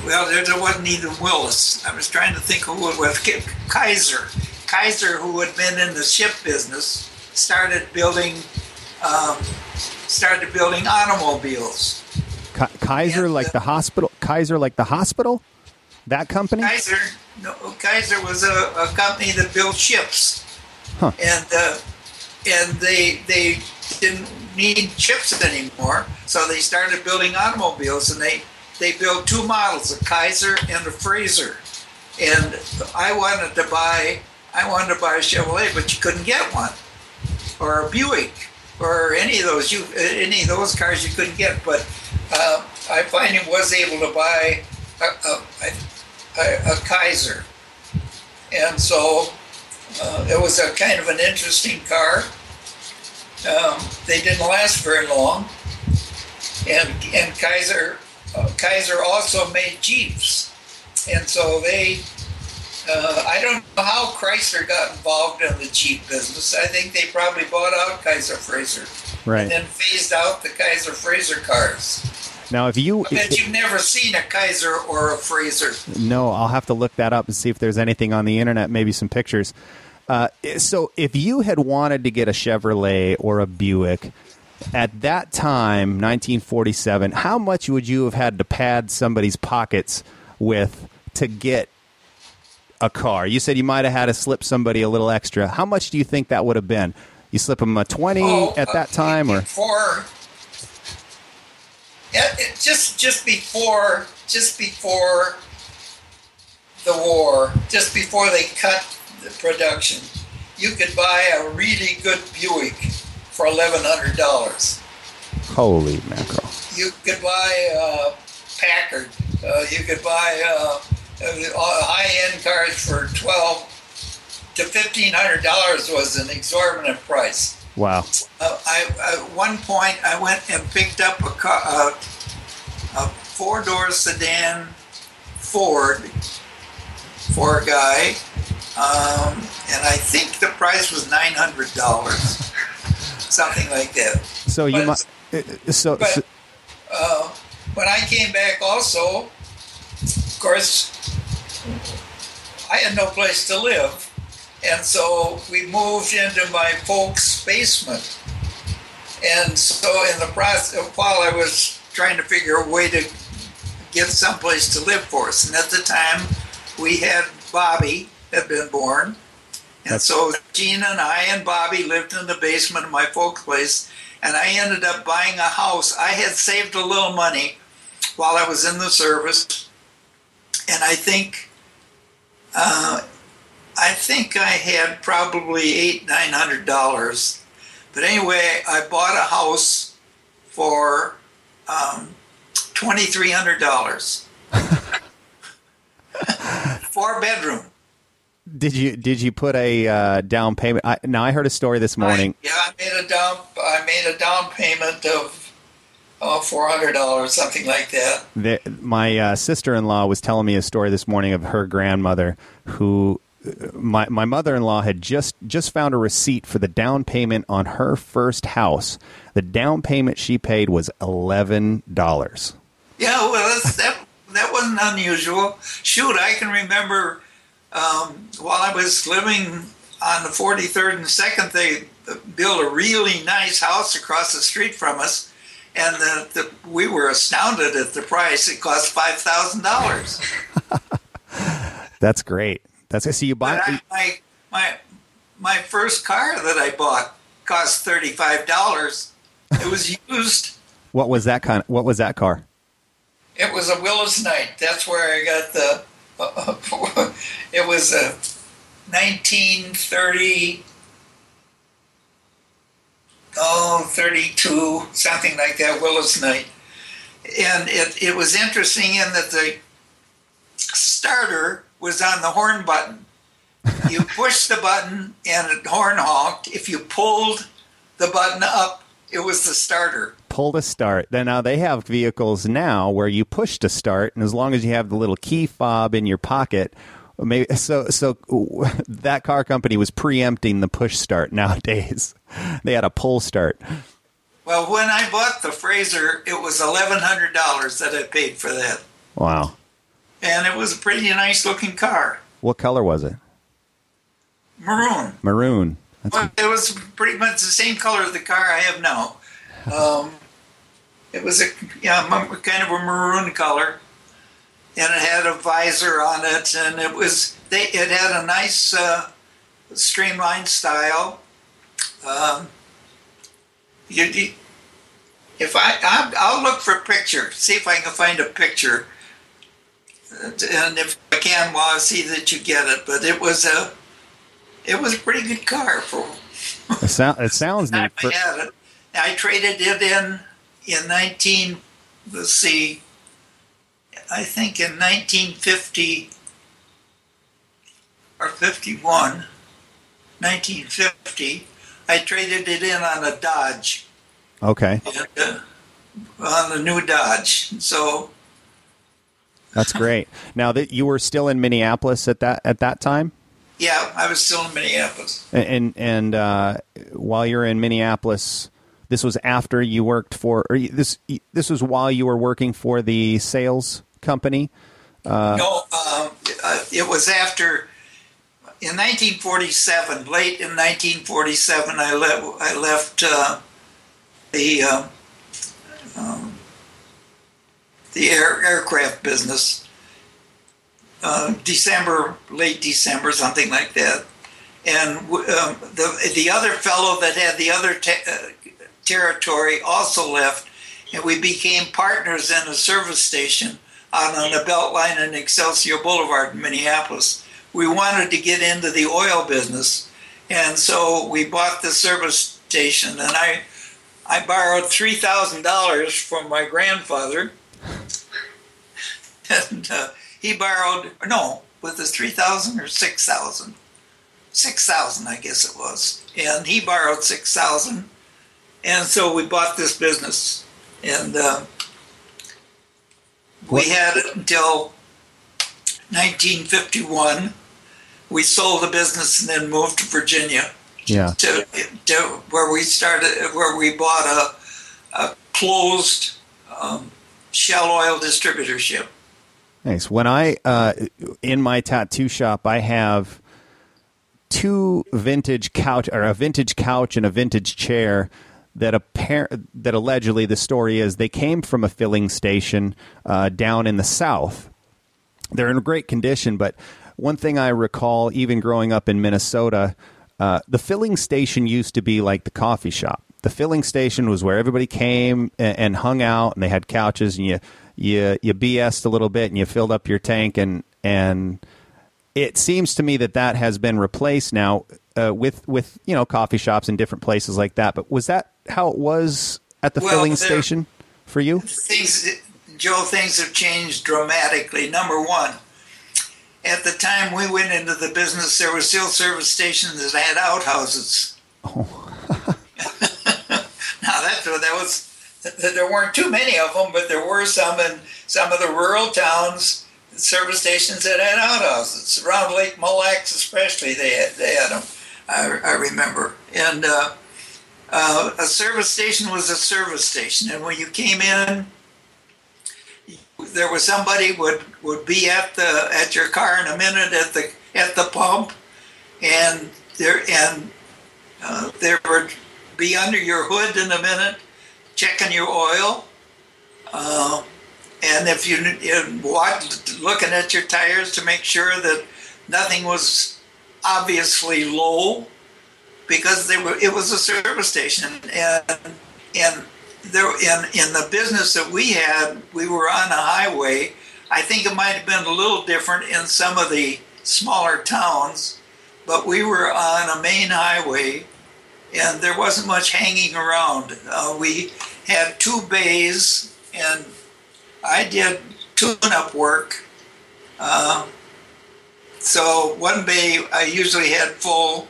S1: well, there, wasn't even Willys. I was trying to think who it was. Kaiser. Kaiser, who had been in the ship business, started building um, started building automobiles.
S2: Kaiser, and, like uh, the hospital. Kaiser, like the hospital. That company.
S1: Kaiser. No, Kaiser was a, a company that built ships, huh. and uh, and they they didn't need ships anymore, so they started building automobiles, and they they built two models, a Kaiser and a Frazer. And I wanted to buy I wanted to buy a Chevrolet, but you couldn't get one, or a Buick, or any of those you any of those cars you couldn't get. But uh, I finally was able to buy a, a, a, a Kaiser, and so uh, it was a kind of an interesting car. Um, they didn't last very long, and and Kaiser uh, Kaiser also made Jeeps. And so they, uh, I don't know how Chrysler got involved in the Jeep business. I think they probably bought out Kaiser Frazer.
S2: Right.
S1: And then phased out the Kaiser Frazer cars.
S2: Now, if you,
S1: I bet you've never seen a Kaiser or a Frazer.
S2: No, I'll have to look that up and see if there's anything on the internet, maybe some pictures. Uh, so, if you had wanted to get a Chevrolet or a Buick, at that time, 1947, how much would you have had to pad somebody's pockets with to get a car? You said you might have had to slip somebody a little extra. How much do you think that would have been? You slip them a 20 oh, at that uh, time, or
S1: before? Yeah, it, just just before just before the war, just before they cut the production, you could buy a really good Buick for eleven hundred dollars.
S2: Holy mackerel!
S1: You could buy uh, Packard. Uh, you could buy uh, high-end cars for twelve to fifteen hundred dollars was an exorbitant price.
S2: Wow!
S1: Uh, I, at one point I went and picked up a car, uh, a four-door sedan Ford for a guy, um, and I think the price was nine hundred dollars something like that.
S2: So you must. So,
S1: but, so uh, when I came back, also, course, I had no place to live, and so we moved into my folks' basement. And so, in the process, of while I was trying to figure a way to get someplace to live for us, and at the time, we had Bobby had been born, and That's... so Gina and I and Bobby lived in the basement of my folks' place, and I ended up buying a house. I had saved a little money while I was in the service, and I think uh, I think I had probably eight, nine hundred dollars. But anyway, I bought a house for um, twenty three hundred dollars. Four bedroom.
S2: Did you did you put a uh, down payment? I, now I heard a story this morning.
S1: I, yeah, I made a down. I made a down payment of oh, four hundred dollars, something like that.
S2: The, my uh, sister in law was telling me a story this morning of her grandmother who. My my mother in law had just just found a receipt for the down payment on her first house. The down payment she paid was eleven dollars.
S1: Yeah, well, that that wasn't unusual. Shoot, I can remember um, while I was living on the 43rd and 2nd, they built a really nice house across the street from us, and the, the, we were astounded at the price. It cost five thousand dollars.
S2: That's great. That's so you buy
S1: I, my my my first car that I bought cost thirty five dollars. It was used.
S2: what was that kind? Of, what was that car?
S1: It was a Willys Knight. That's where I got the it was a 1930 oh 32 something like that Willys Knight and it, it was interesting in that the starter was on the horn button. You push the button and it horn honked. If you pulled the button up it was the starter.
S2: Pull to start. Then now they have vehicles now where you push to start, and as long as you have the little key fob in your pocket, maybe so so that car company was preempting the push start nowadays. They had a pull start.
S1: Well, when I bought the Frazer, it was eleven hundred dollars that I paid for that.
S2: Wow.
S1: And it was a pretty nice looking car.
S2: What color was it?
S1: Maroon.
S2: Maroon.
S1: That's well, it was pretty much the same color as the car I have now. Um, it was a yeah, kind of a maroon color, and it had a visor on it, and it was they it had a nice uh, streamlined style. Um, you, you, if I I'll, I'll look for a picture, see if I can find a picture, and if I can, well, I'll see that you get it. But it was a it was a pretty good car for.
S2: it, sound, it sounds neat.
S1: For... I had it. I traded it in in 19, let's see, I think in 1950 or 51, 1950, I traded it in on a Dodge.
S2: Okay.
S1: And, uh, on a new Dodge. So
S2: that's great. Now that you were still in Minneapolis at that at that time.
S1: Yeah, I was still in Minneapolis.
S2: And and, and uh, while you're in Minneapolis, this was after you worked for, or this this was while you were working for the sales company.
S1: Uh, no, um, uh, it was after. In 1947, late in 1947, I, I left uh, the uh, um, the air- aircraft business. Uh, December, late December, something like that. And um, the the other fellow that had the other te- uh, territory also left, and we became partners in a service station on, on the Beltline and Excelsior Boulevard in Minneapolis. We wanted to get into the oil business, and so we bought the service station, and I, I borrowed three thousand dollars from my grandfather, and uh, he borrowed no, with the three thousand or six thousand, six thousand, I guess it was, and he borrowed six thousand and so we bought this business, and uh, we had it until 1951. We sold the business and then moved to Virginia.
S2: Yeah.
S1: To, to where we started, where we bought a, a closed um, Shell Oil distributorship.
S2: Nice. When I uh, in my tattoo shop, I have two vintage couch or a vintage couch and a vintage chair that appar- that allegedly the story is they came from a filling station uh, down in the south. They're in great condition, but one thing I recall, even growing up in Minnesota, uh, the filling station used to be like the coffee shop. The filling station was where everybody came and, and hung out, and they had couches, and you you you BS'd a little bit, and you filled up your tank, and and it seems to me that that has been replaced now uh, with with you know coffee shops and different places like that. But was that how it was at the
S1: Well,
S2: filling station for you?
S1: things joe things have changed dramatically. Number one at the time we went into the business there were still service stations that had outhouses. Now that that was there weren't too many of them but there were some in some of the rural towns service stations that had outhouses. Around lake mille lacs especially they had they had them i, I remember. And uh, uh, a service station was a service station, and when you came in, there was somebody would would be at the at your car in a minute at the at the pump, and there and uh, there would be under your hood in a minute, checking your oil. Uh, and if you, watch, looking at your tires to make sure that nothing was obviously low, because they were it was a service station and and there in in the business that we had we were on a highway. I think it might have been a little different in some of the smaller towns but we were on a main highway and there wasn't much hanging around. Uh, we had two bays and i did tune-up work. Uh, so one bay i usually had full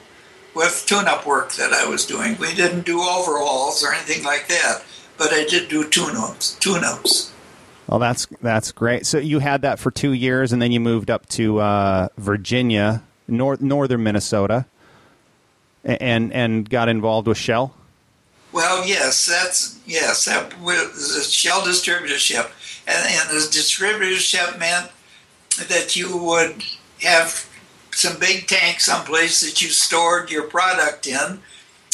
S1: with tune-up work that I was doing. We didn't do overhauls or anything like that, but I did do tune-ups. Tune-ups.
S2: Well, that's that's great. So you had that for two years, and then you moved up to uh, Virginia, north northern Minnesota, and and got involved with Shell.
S1: Well, yes, that's yes. That was a shell distributorship, and, and the distributorship meant that you would have some big tank someplace that you stored your product in,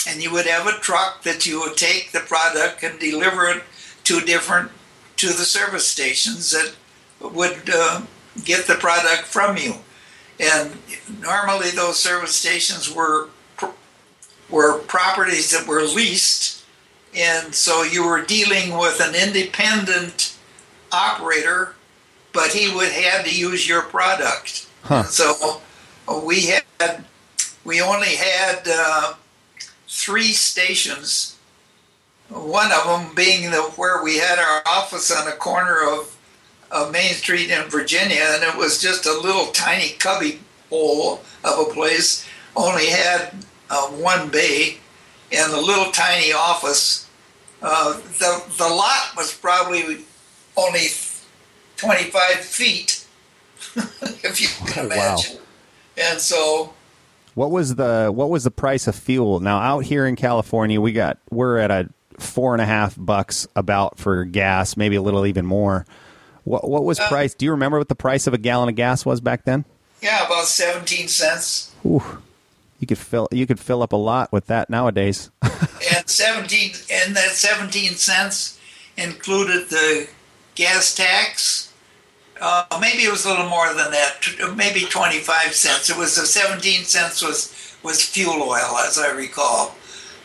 S1: and you would have a truck that you would take the product and deliver it to different to the service stations that would uh, get the product from you. And normally, those service stations were were properties that were leased, and so you were dealing with an independent operator, but he would have to use your product.
S2: Huh.
S1: So we had we only had uh, three stations. One of them being the where we had our office on the corner of, of Main Street in Virginia, and it was just a little tiny cubby hole of a place. Only had uh, one bay and a little tiny office. Uh, the the lot was probably only twenty five feet, if you can
S2: Oh, wow.
S1: And so
S2: What was the what was the price of fuel? Now out here in California, we got we're at a four and a half bucks about for gas, maybe a little even more. What what was
S1: Uh,
S2: price? Do you remember what the price of a gallon of gas was back then?
S1: yeah, about seventeen cents.
S2: Ooh, you could fill you could fill up a lot with that nowadays.
S1: and 17 and that 17 cents included the gas tax uh, maybe it was a little more than that maybe 25 cents it was the 17 cents was was fuel oil as i recall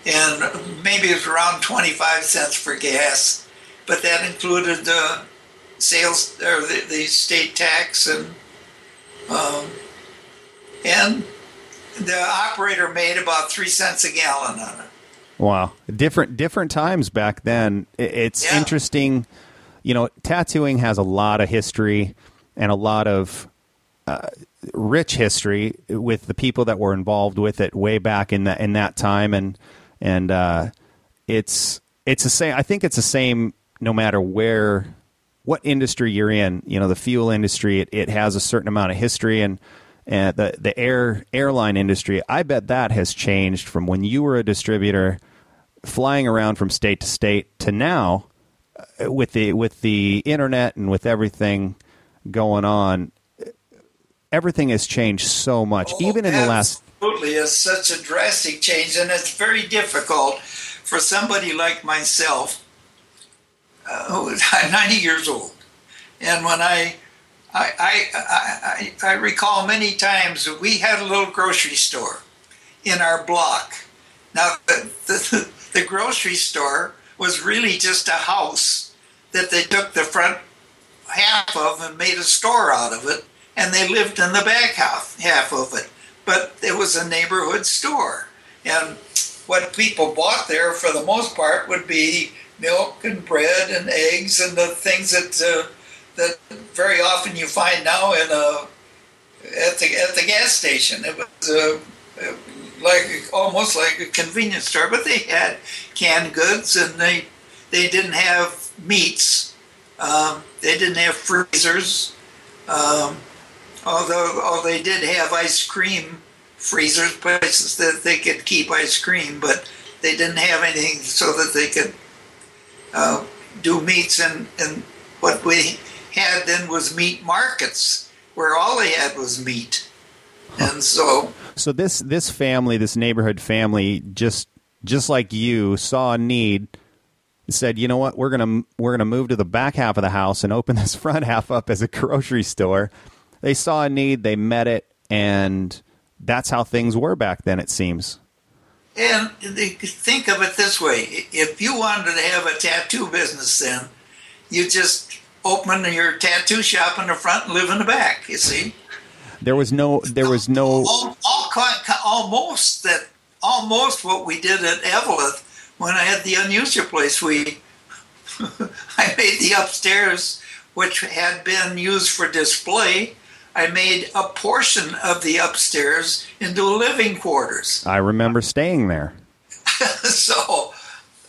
S1: and maybe it was around 25 cents for gas but that included the sales or the, the state tax and um, and the operator made about three cents a gallon on it
S2: Wow, different different times back then. It's
S1: Yeah.
S2: interesting. You know, tattooing has a lot of history and a lot of uh, rich history with the people that were involved with it way back in that in that time, and and uh, it's it's the same. I think it's the same no matter where what industry you're in. You know, the fuel industry it, it has a certain amount of history and. And the the air airline industry, I bet that has changed from when you were a distributor, flying around from state to state, to now, with the with the internet and with everything going on, everything has changed so much. Even in the last,
S1: absolutely it's such a drastic change and it's very difficult for somebody like myself uh, who is I'm 90 years old and when I I, I, I, I I recall many times that we had a little grocery store in our block. Now, the, the, the grocery store was really just a house that they took the front half of and made a store out of it and they lived in the back half half of it. But it was a neighborhood store, and what people bought there for the most part would be milk and bread and eggs and the things that uh, that very often you find now in a at the at the gas station. It was uh, like almost like a convenience store, but they had canned goods and they they didn't have meats. Um, they didn't have freezers. Um, although, although they did have ice cream freezers, places that they could keep ice cream, but they didn't have anything so that they could uh, do meats. And, and what we had then was meat markets, where all they had was meat. And so,
S2: so this this family, this neighborhood family, just just like you, saw a need said, you know what, we're gonna we're gonna move to the back half of the house and open this front half up as a grocery store. They saw a need, they met it, and that's how things were back then. It seems.
S1: And think of it this way: if you wanted to have a tattoo business, then you just open your tattoo shop in the front and live in the back. You see.
S2: There was no. There was no.
S1: All, all, almost that. Almost what we did at Eveleth when I had the unusual place, we I made the upstairs, which had been used for display. I made a portion of the upstairs into living quarters.
S2: I remember staying there.
S1: so,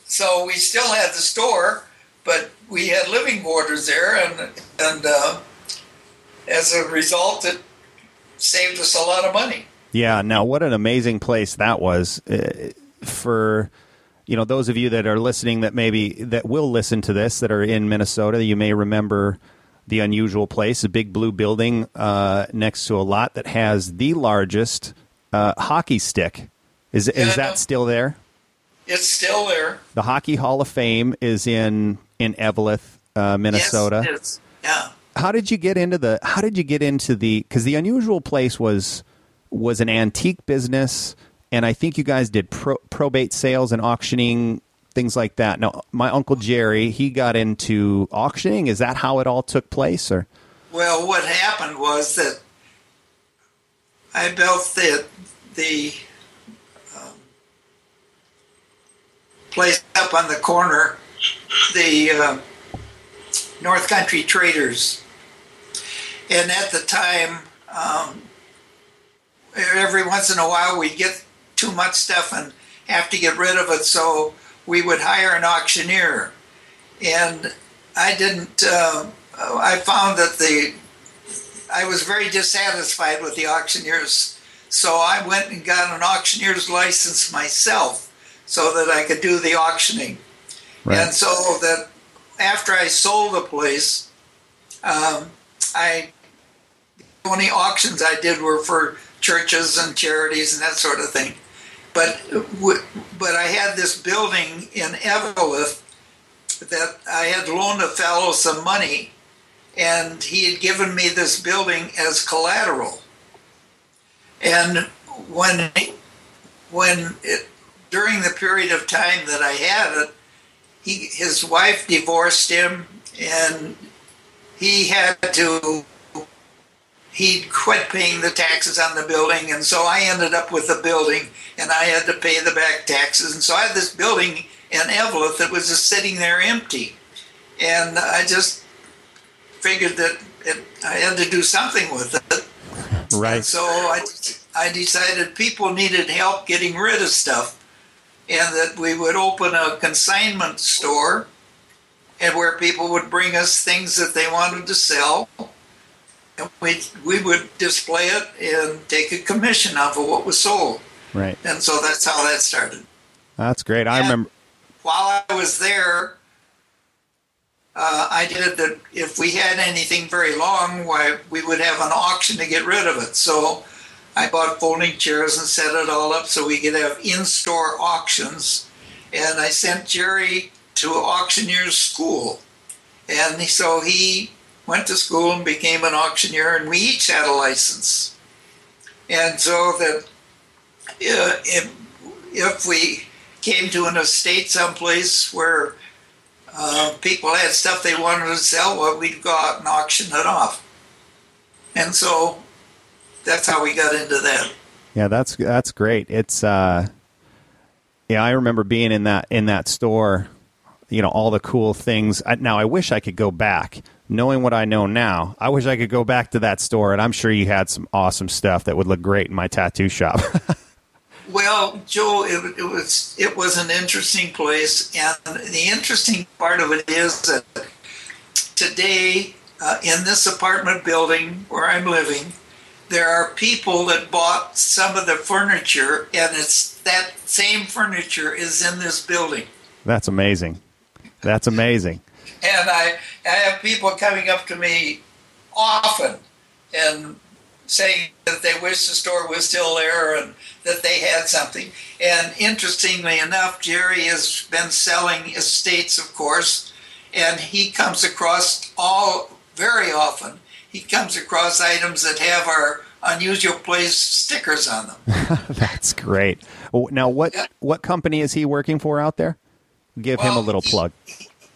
S1: so we still had the store, but we had living quarters there, and and uh, as a result, it saved us a lot of money.
S2: Yeah. Now, what an amazing place that was uh, for you know those of you that are listening that maybe that will listen to this that are in Minnesota, you may remember the unusual place, a big blue building uh, next to a lot that has the largest uh, hockey stick. Is yeah, is that still there?
S1: It's still there.
S2: The Hockey Hall of Fame is in in Eveleth, uh, Minnesota.
S1: Yes, yeah.
S2: How did you get into the? How did you get into the? Because the unusual place was was an antique business and I think you guys did pro- probate sales and auctioning things like that. Now, my uncle Jerry, he got into auctioning. Is that how it all took place, or?
S1: Well, what happened was that I built the the um, place up on the corner, the uh, North Country Traders, and at the time. Um, every once in a while we get too much stuff and have to get rid of it. So we would hire an auctioneer. And I didn't, uh, I found that the, I was very dissatisfied with the auctioneers. So I went and got an auctioneer's license myself so that I could do the auctioning. Right. And so that after I sold the place, um, I the only auctions I did were for churches and charities and that sort of thing. But but I had this building in Eveleth that I had loaned a fellow some money, and he had given me this building as collateral. And when when it, during the period of time that I had it, he his wife divorced him, and he had to he quit paying the taxes on the building, and so I ended up with the building, and I had to pay the back taxes, and so I had this building in Eveleth that was just sitting there empty, and I just figured that it, I had to do something with it.
S2: Right.
S1: And so I, I decided people needed help getting rid of stuff, and that we would open a consignment store, and where people would bring us things that they wanted to sell and we we would display it and take a commission off of what was sold.
S2: Right.
S1: And so that's how that started.
S2: That's great. I and remember.
S1: While I was there, uh, I did that. If we had anything very long, why we would have an auction to get rid of it. So I bought folding chairs and set it all up so we could have in-store auctions. And I sent Jerry to auctioneer's school, and so he went to school and became an auctioneer, and we each had a license. And so that uh, if, if we came to an estate someplace where uh, people had stuff they wanted to sell, well, we'd go out and auction it off. and so that's how we got into that.
S2: Yeah, that's that's great. It's uh, yeah, I remember being in that in that store. You know, all the cool things. I, now, I wish I could go back. Knowing what I know now, I wish I could go back to that store, and I'm sure you had some awesome stuff that would look great in my tattoo shop.
S1: Well, Joe, it, it, was it was an interesting place, and the interesting part of it is that today, uh, in this apartment building where I'm living, there are people that bought some of the furniture, and it's that same furniture is in this building.
S2: That's amazing. That's amazing.
S1: And I, I have people coming up to me often and saying that they wish the store was still there and that they had something. And interestingly enough, Jerry has been selling estates, of course, and he comes across all very often. He comes across items that have our unusual place stickers on them.
S2: That's great. Now, what yeah. what company is he working for out there? Give well, him a little plug.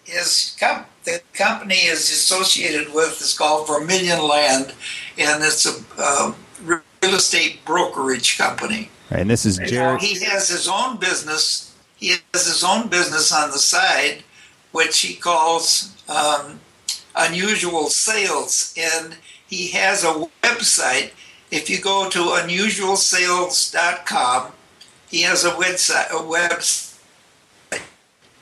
S1: His com- the company is associated with is called Vermilion Land, and it's a uh, real estate brokerage company.
S2: And this is Jerry.
S1: He has his own business. He has his own business on the side, which he calls um, Unusual Sales, and he has a website. If you go to unusualsales.com, he has a website. A website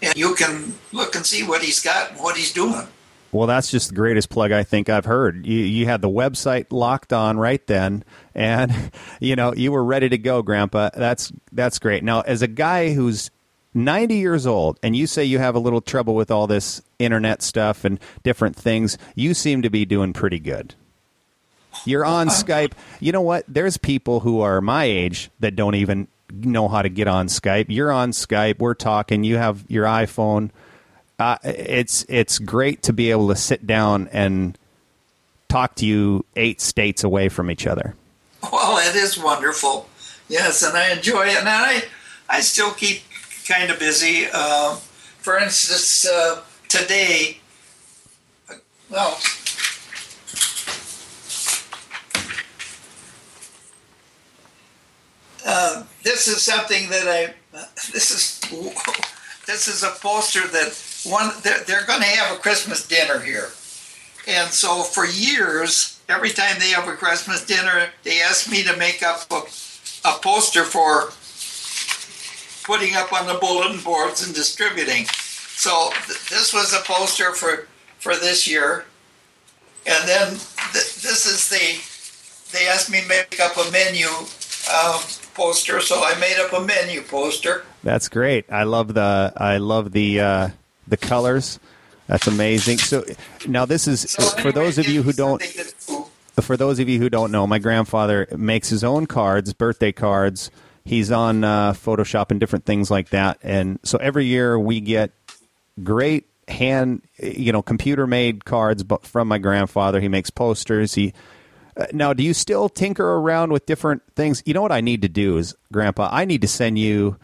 S1: and you can look and see what he's got and what he's doing.
S2: Well, that's just the greatest plug I think I've heard. You you had the website locked on right then, and you know you were ready to go, Grandpa. That's that's great. Now, as a guy who's 90 years old, and you say you have a little trouble with all this internet stuff and different things, you seem to be doing pretty good. You're on uh-huh. Skype. You know what? There's people who are my age that don't even know how to get on Skype. You're on Skype. We're talking. You have your iPhone. Uh, it's it's great to be able to sit down and talk to you eight states away from each other.
S1: Well, it is wonderful. Yes, and I enjoy it, and I I still keep kind of busy. Uh, for instance, uh, today, well, Uh, this is something that I. This is this is a poster that one. They're, they're going to have a Christmas dinner here, and so for years, every time they have a Christmas dinner, they ask me to make up a, a poster for putting up on the bulletin boards and distributing. So th- this was a poster for for this year, and then th- this is the. They asked me to make up a menu um, poster, so I made up a menu poster.
S2: That's great. I love the I love the uh, the colors. That's amazing. So now this is so for those of you who don't for those of you who don't know, my grandfather makes his own cards, birthday cards. He's on uh, Photoshop and different things like that, and so every year we get great hand, you know, computer made cards from my grandfather. He makes posters. He uh, now, do you still tinker around with different things? You know what I need to do is, Grandpa, I need to send you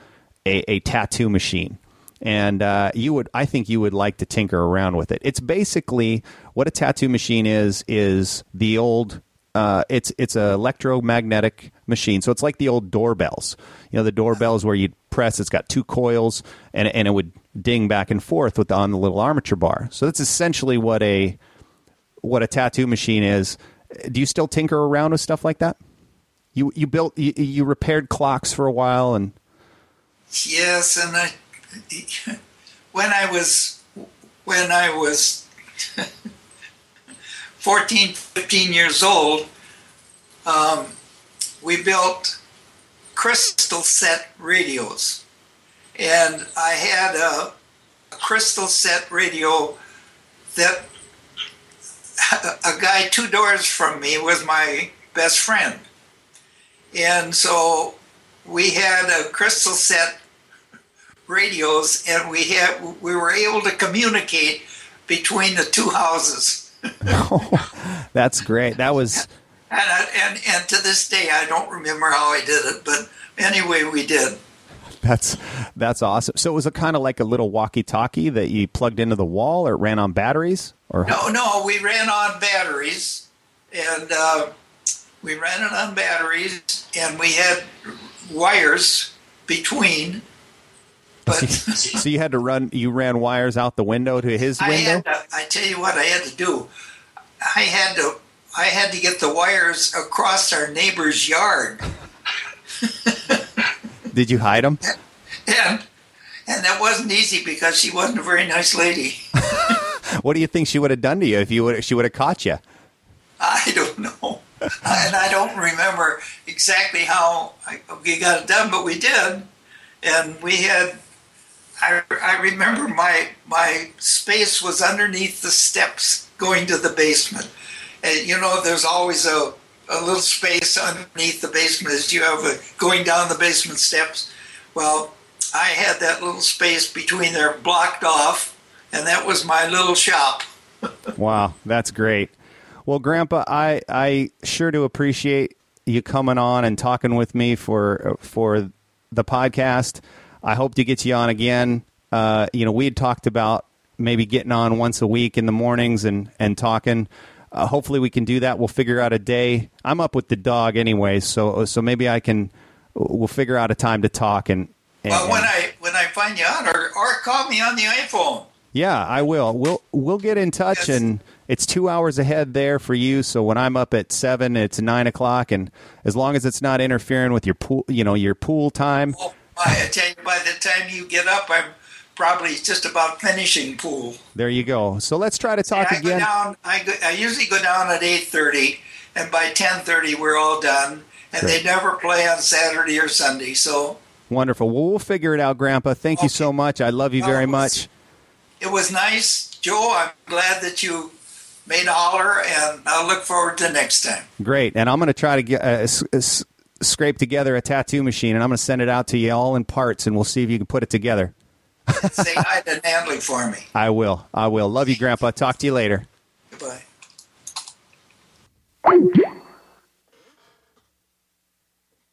S2: a, a tattoo machine, and uh, you would, I think, you would like to tinker around with it. It's basically what a tattoo machine is. Is the old uh, it's it's an electromagnetic machine, so it's like the old doorbells. You know, the doorbells where you press, it's got two coils, and and it would ding back and forth with the, on the little armature bar. So that's essentially what a what a tattoo machine is do you still tinker around with stuff like that? You you built you, you repaired clocks for a while and
S1: yes, and I when I was when I was 14, 15 years old, um, we built crystal set radios, and I had a, a crystal set radio that a guy two doors from me was my best friend. And so we had a crystal set radios and we had we were able to communicate between the two houses.
S2: oh, that's great. That was
S1: and, and and to this day I don't remember how I did it, but anyway we did.
S2: That's that's awesome. So it was a kind of like a little walkie-talkie that you plugged into the wall, or it ran on batteries, or
S1: no, no, we ran on batteries, and uh, we ran it on batteries, and we had wires between. But
S2: so you had to run. You ran wires out the window to his
S1: I
S2: window.
S1: had to, I tell you what I had to do. I had to I had to get the wires across our neighbor's yard,
S2: Did you hide them?
S1: and and that wasn't easy because she wasn't a very nice lady.
S2: What do you think she would have done to you if you would? She would have caught you.
S1: I don't know, and I don't remember exactly how we got it done, but we did, and we had. I, I remember my my space was underneath the steps going to the basement, and you know there's always a a little space underneath the basement as you have a, going down the basement steps. Well, I had that little space between there blocked off, and that was my little shop.
S2: Wow, that's great. Well, Grandpa, I I sure do appreciate you coming on and talking with me for for the podcast. I hope to get you on again. Uh, you know, we had talked about maybe getting on once a week in the mornings and and talking. Uh, hopefully, we can do that. We'll figure out a day. I'm up with the dog anyway, so so maybe I can. We'll figure out a time to talk and. and
S1: Well, when I when I find you on, or or call me on the iPhone.
S2: Yeah, I will. We'll we'll get in touch,
S1: Yes.
S2: and it's two hours ahead there for you. So when I'm up at seven, it's nine o'clock, and as long as it's not interfering with your pool, you know, your pool time.
S1: Oh, I tell you, by the time you get up, I'm probably just about finishing pool.
S2: There you go. So let's try to talk
S1: I go
S2: again.
S1: down. I, go, I usually go down at eight thirty, and by ten thirty we're all done. And they never play on Saturday or Sunday. So
S2: Wonderful. Well, we'll figure it out, Grandpa. Thank you so much. I love you very much.
S1: It was nice, Joe. I'm glad that you made a holler, and I look forward to next time.
S2: Great. And I'm going to try to get uh, s- s- scrape together a tattoo machine, and I'm going to send it out to you all in parts, and we'll see if you can put it together.
S1: Say hi to Natalie for me.
S2: I will. I will. Love you, Grandpa. Talk to you later.
S1: Goodbye.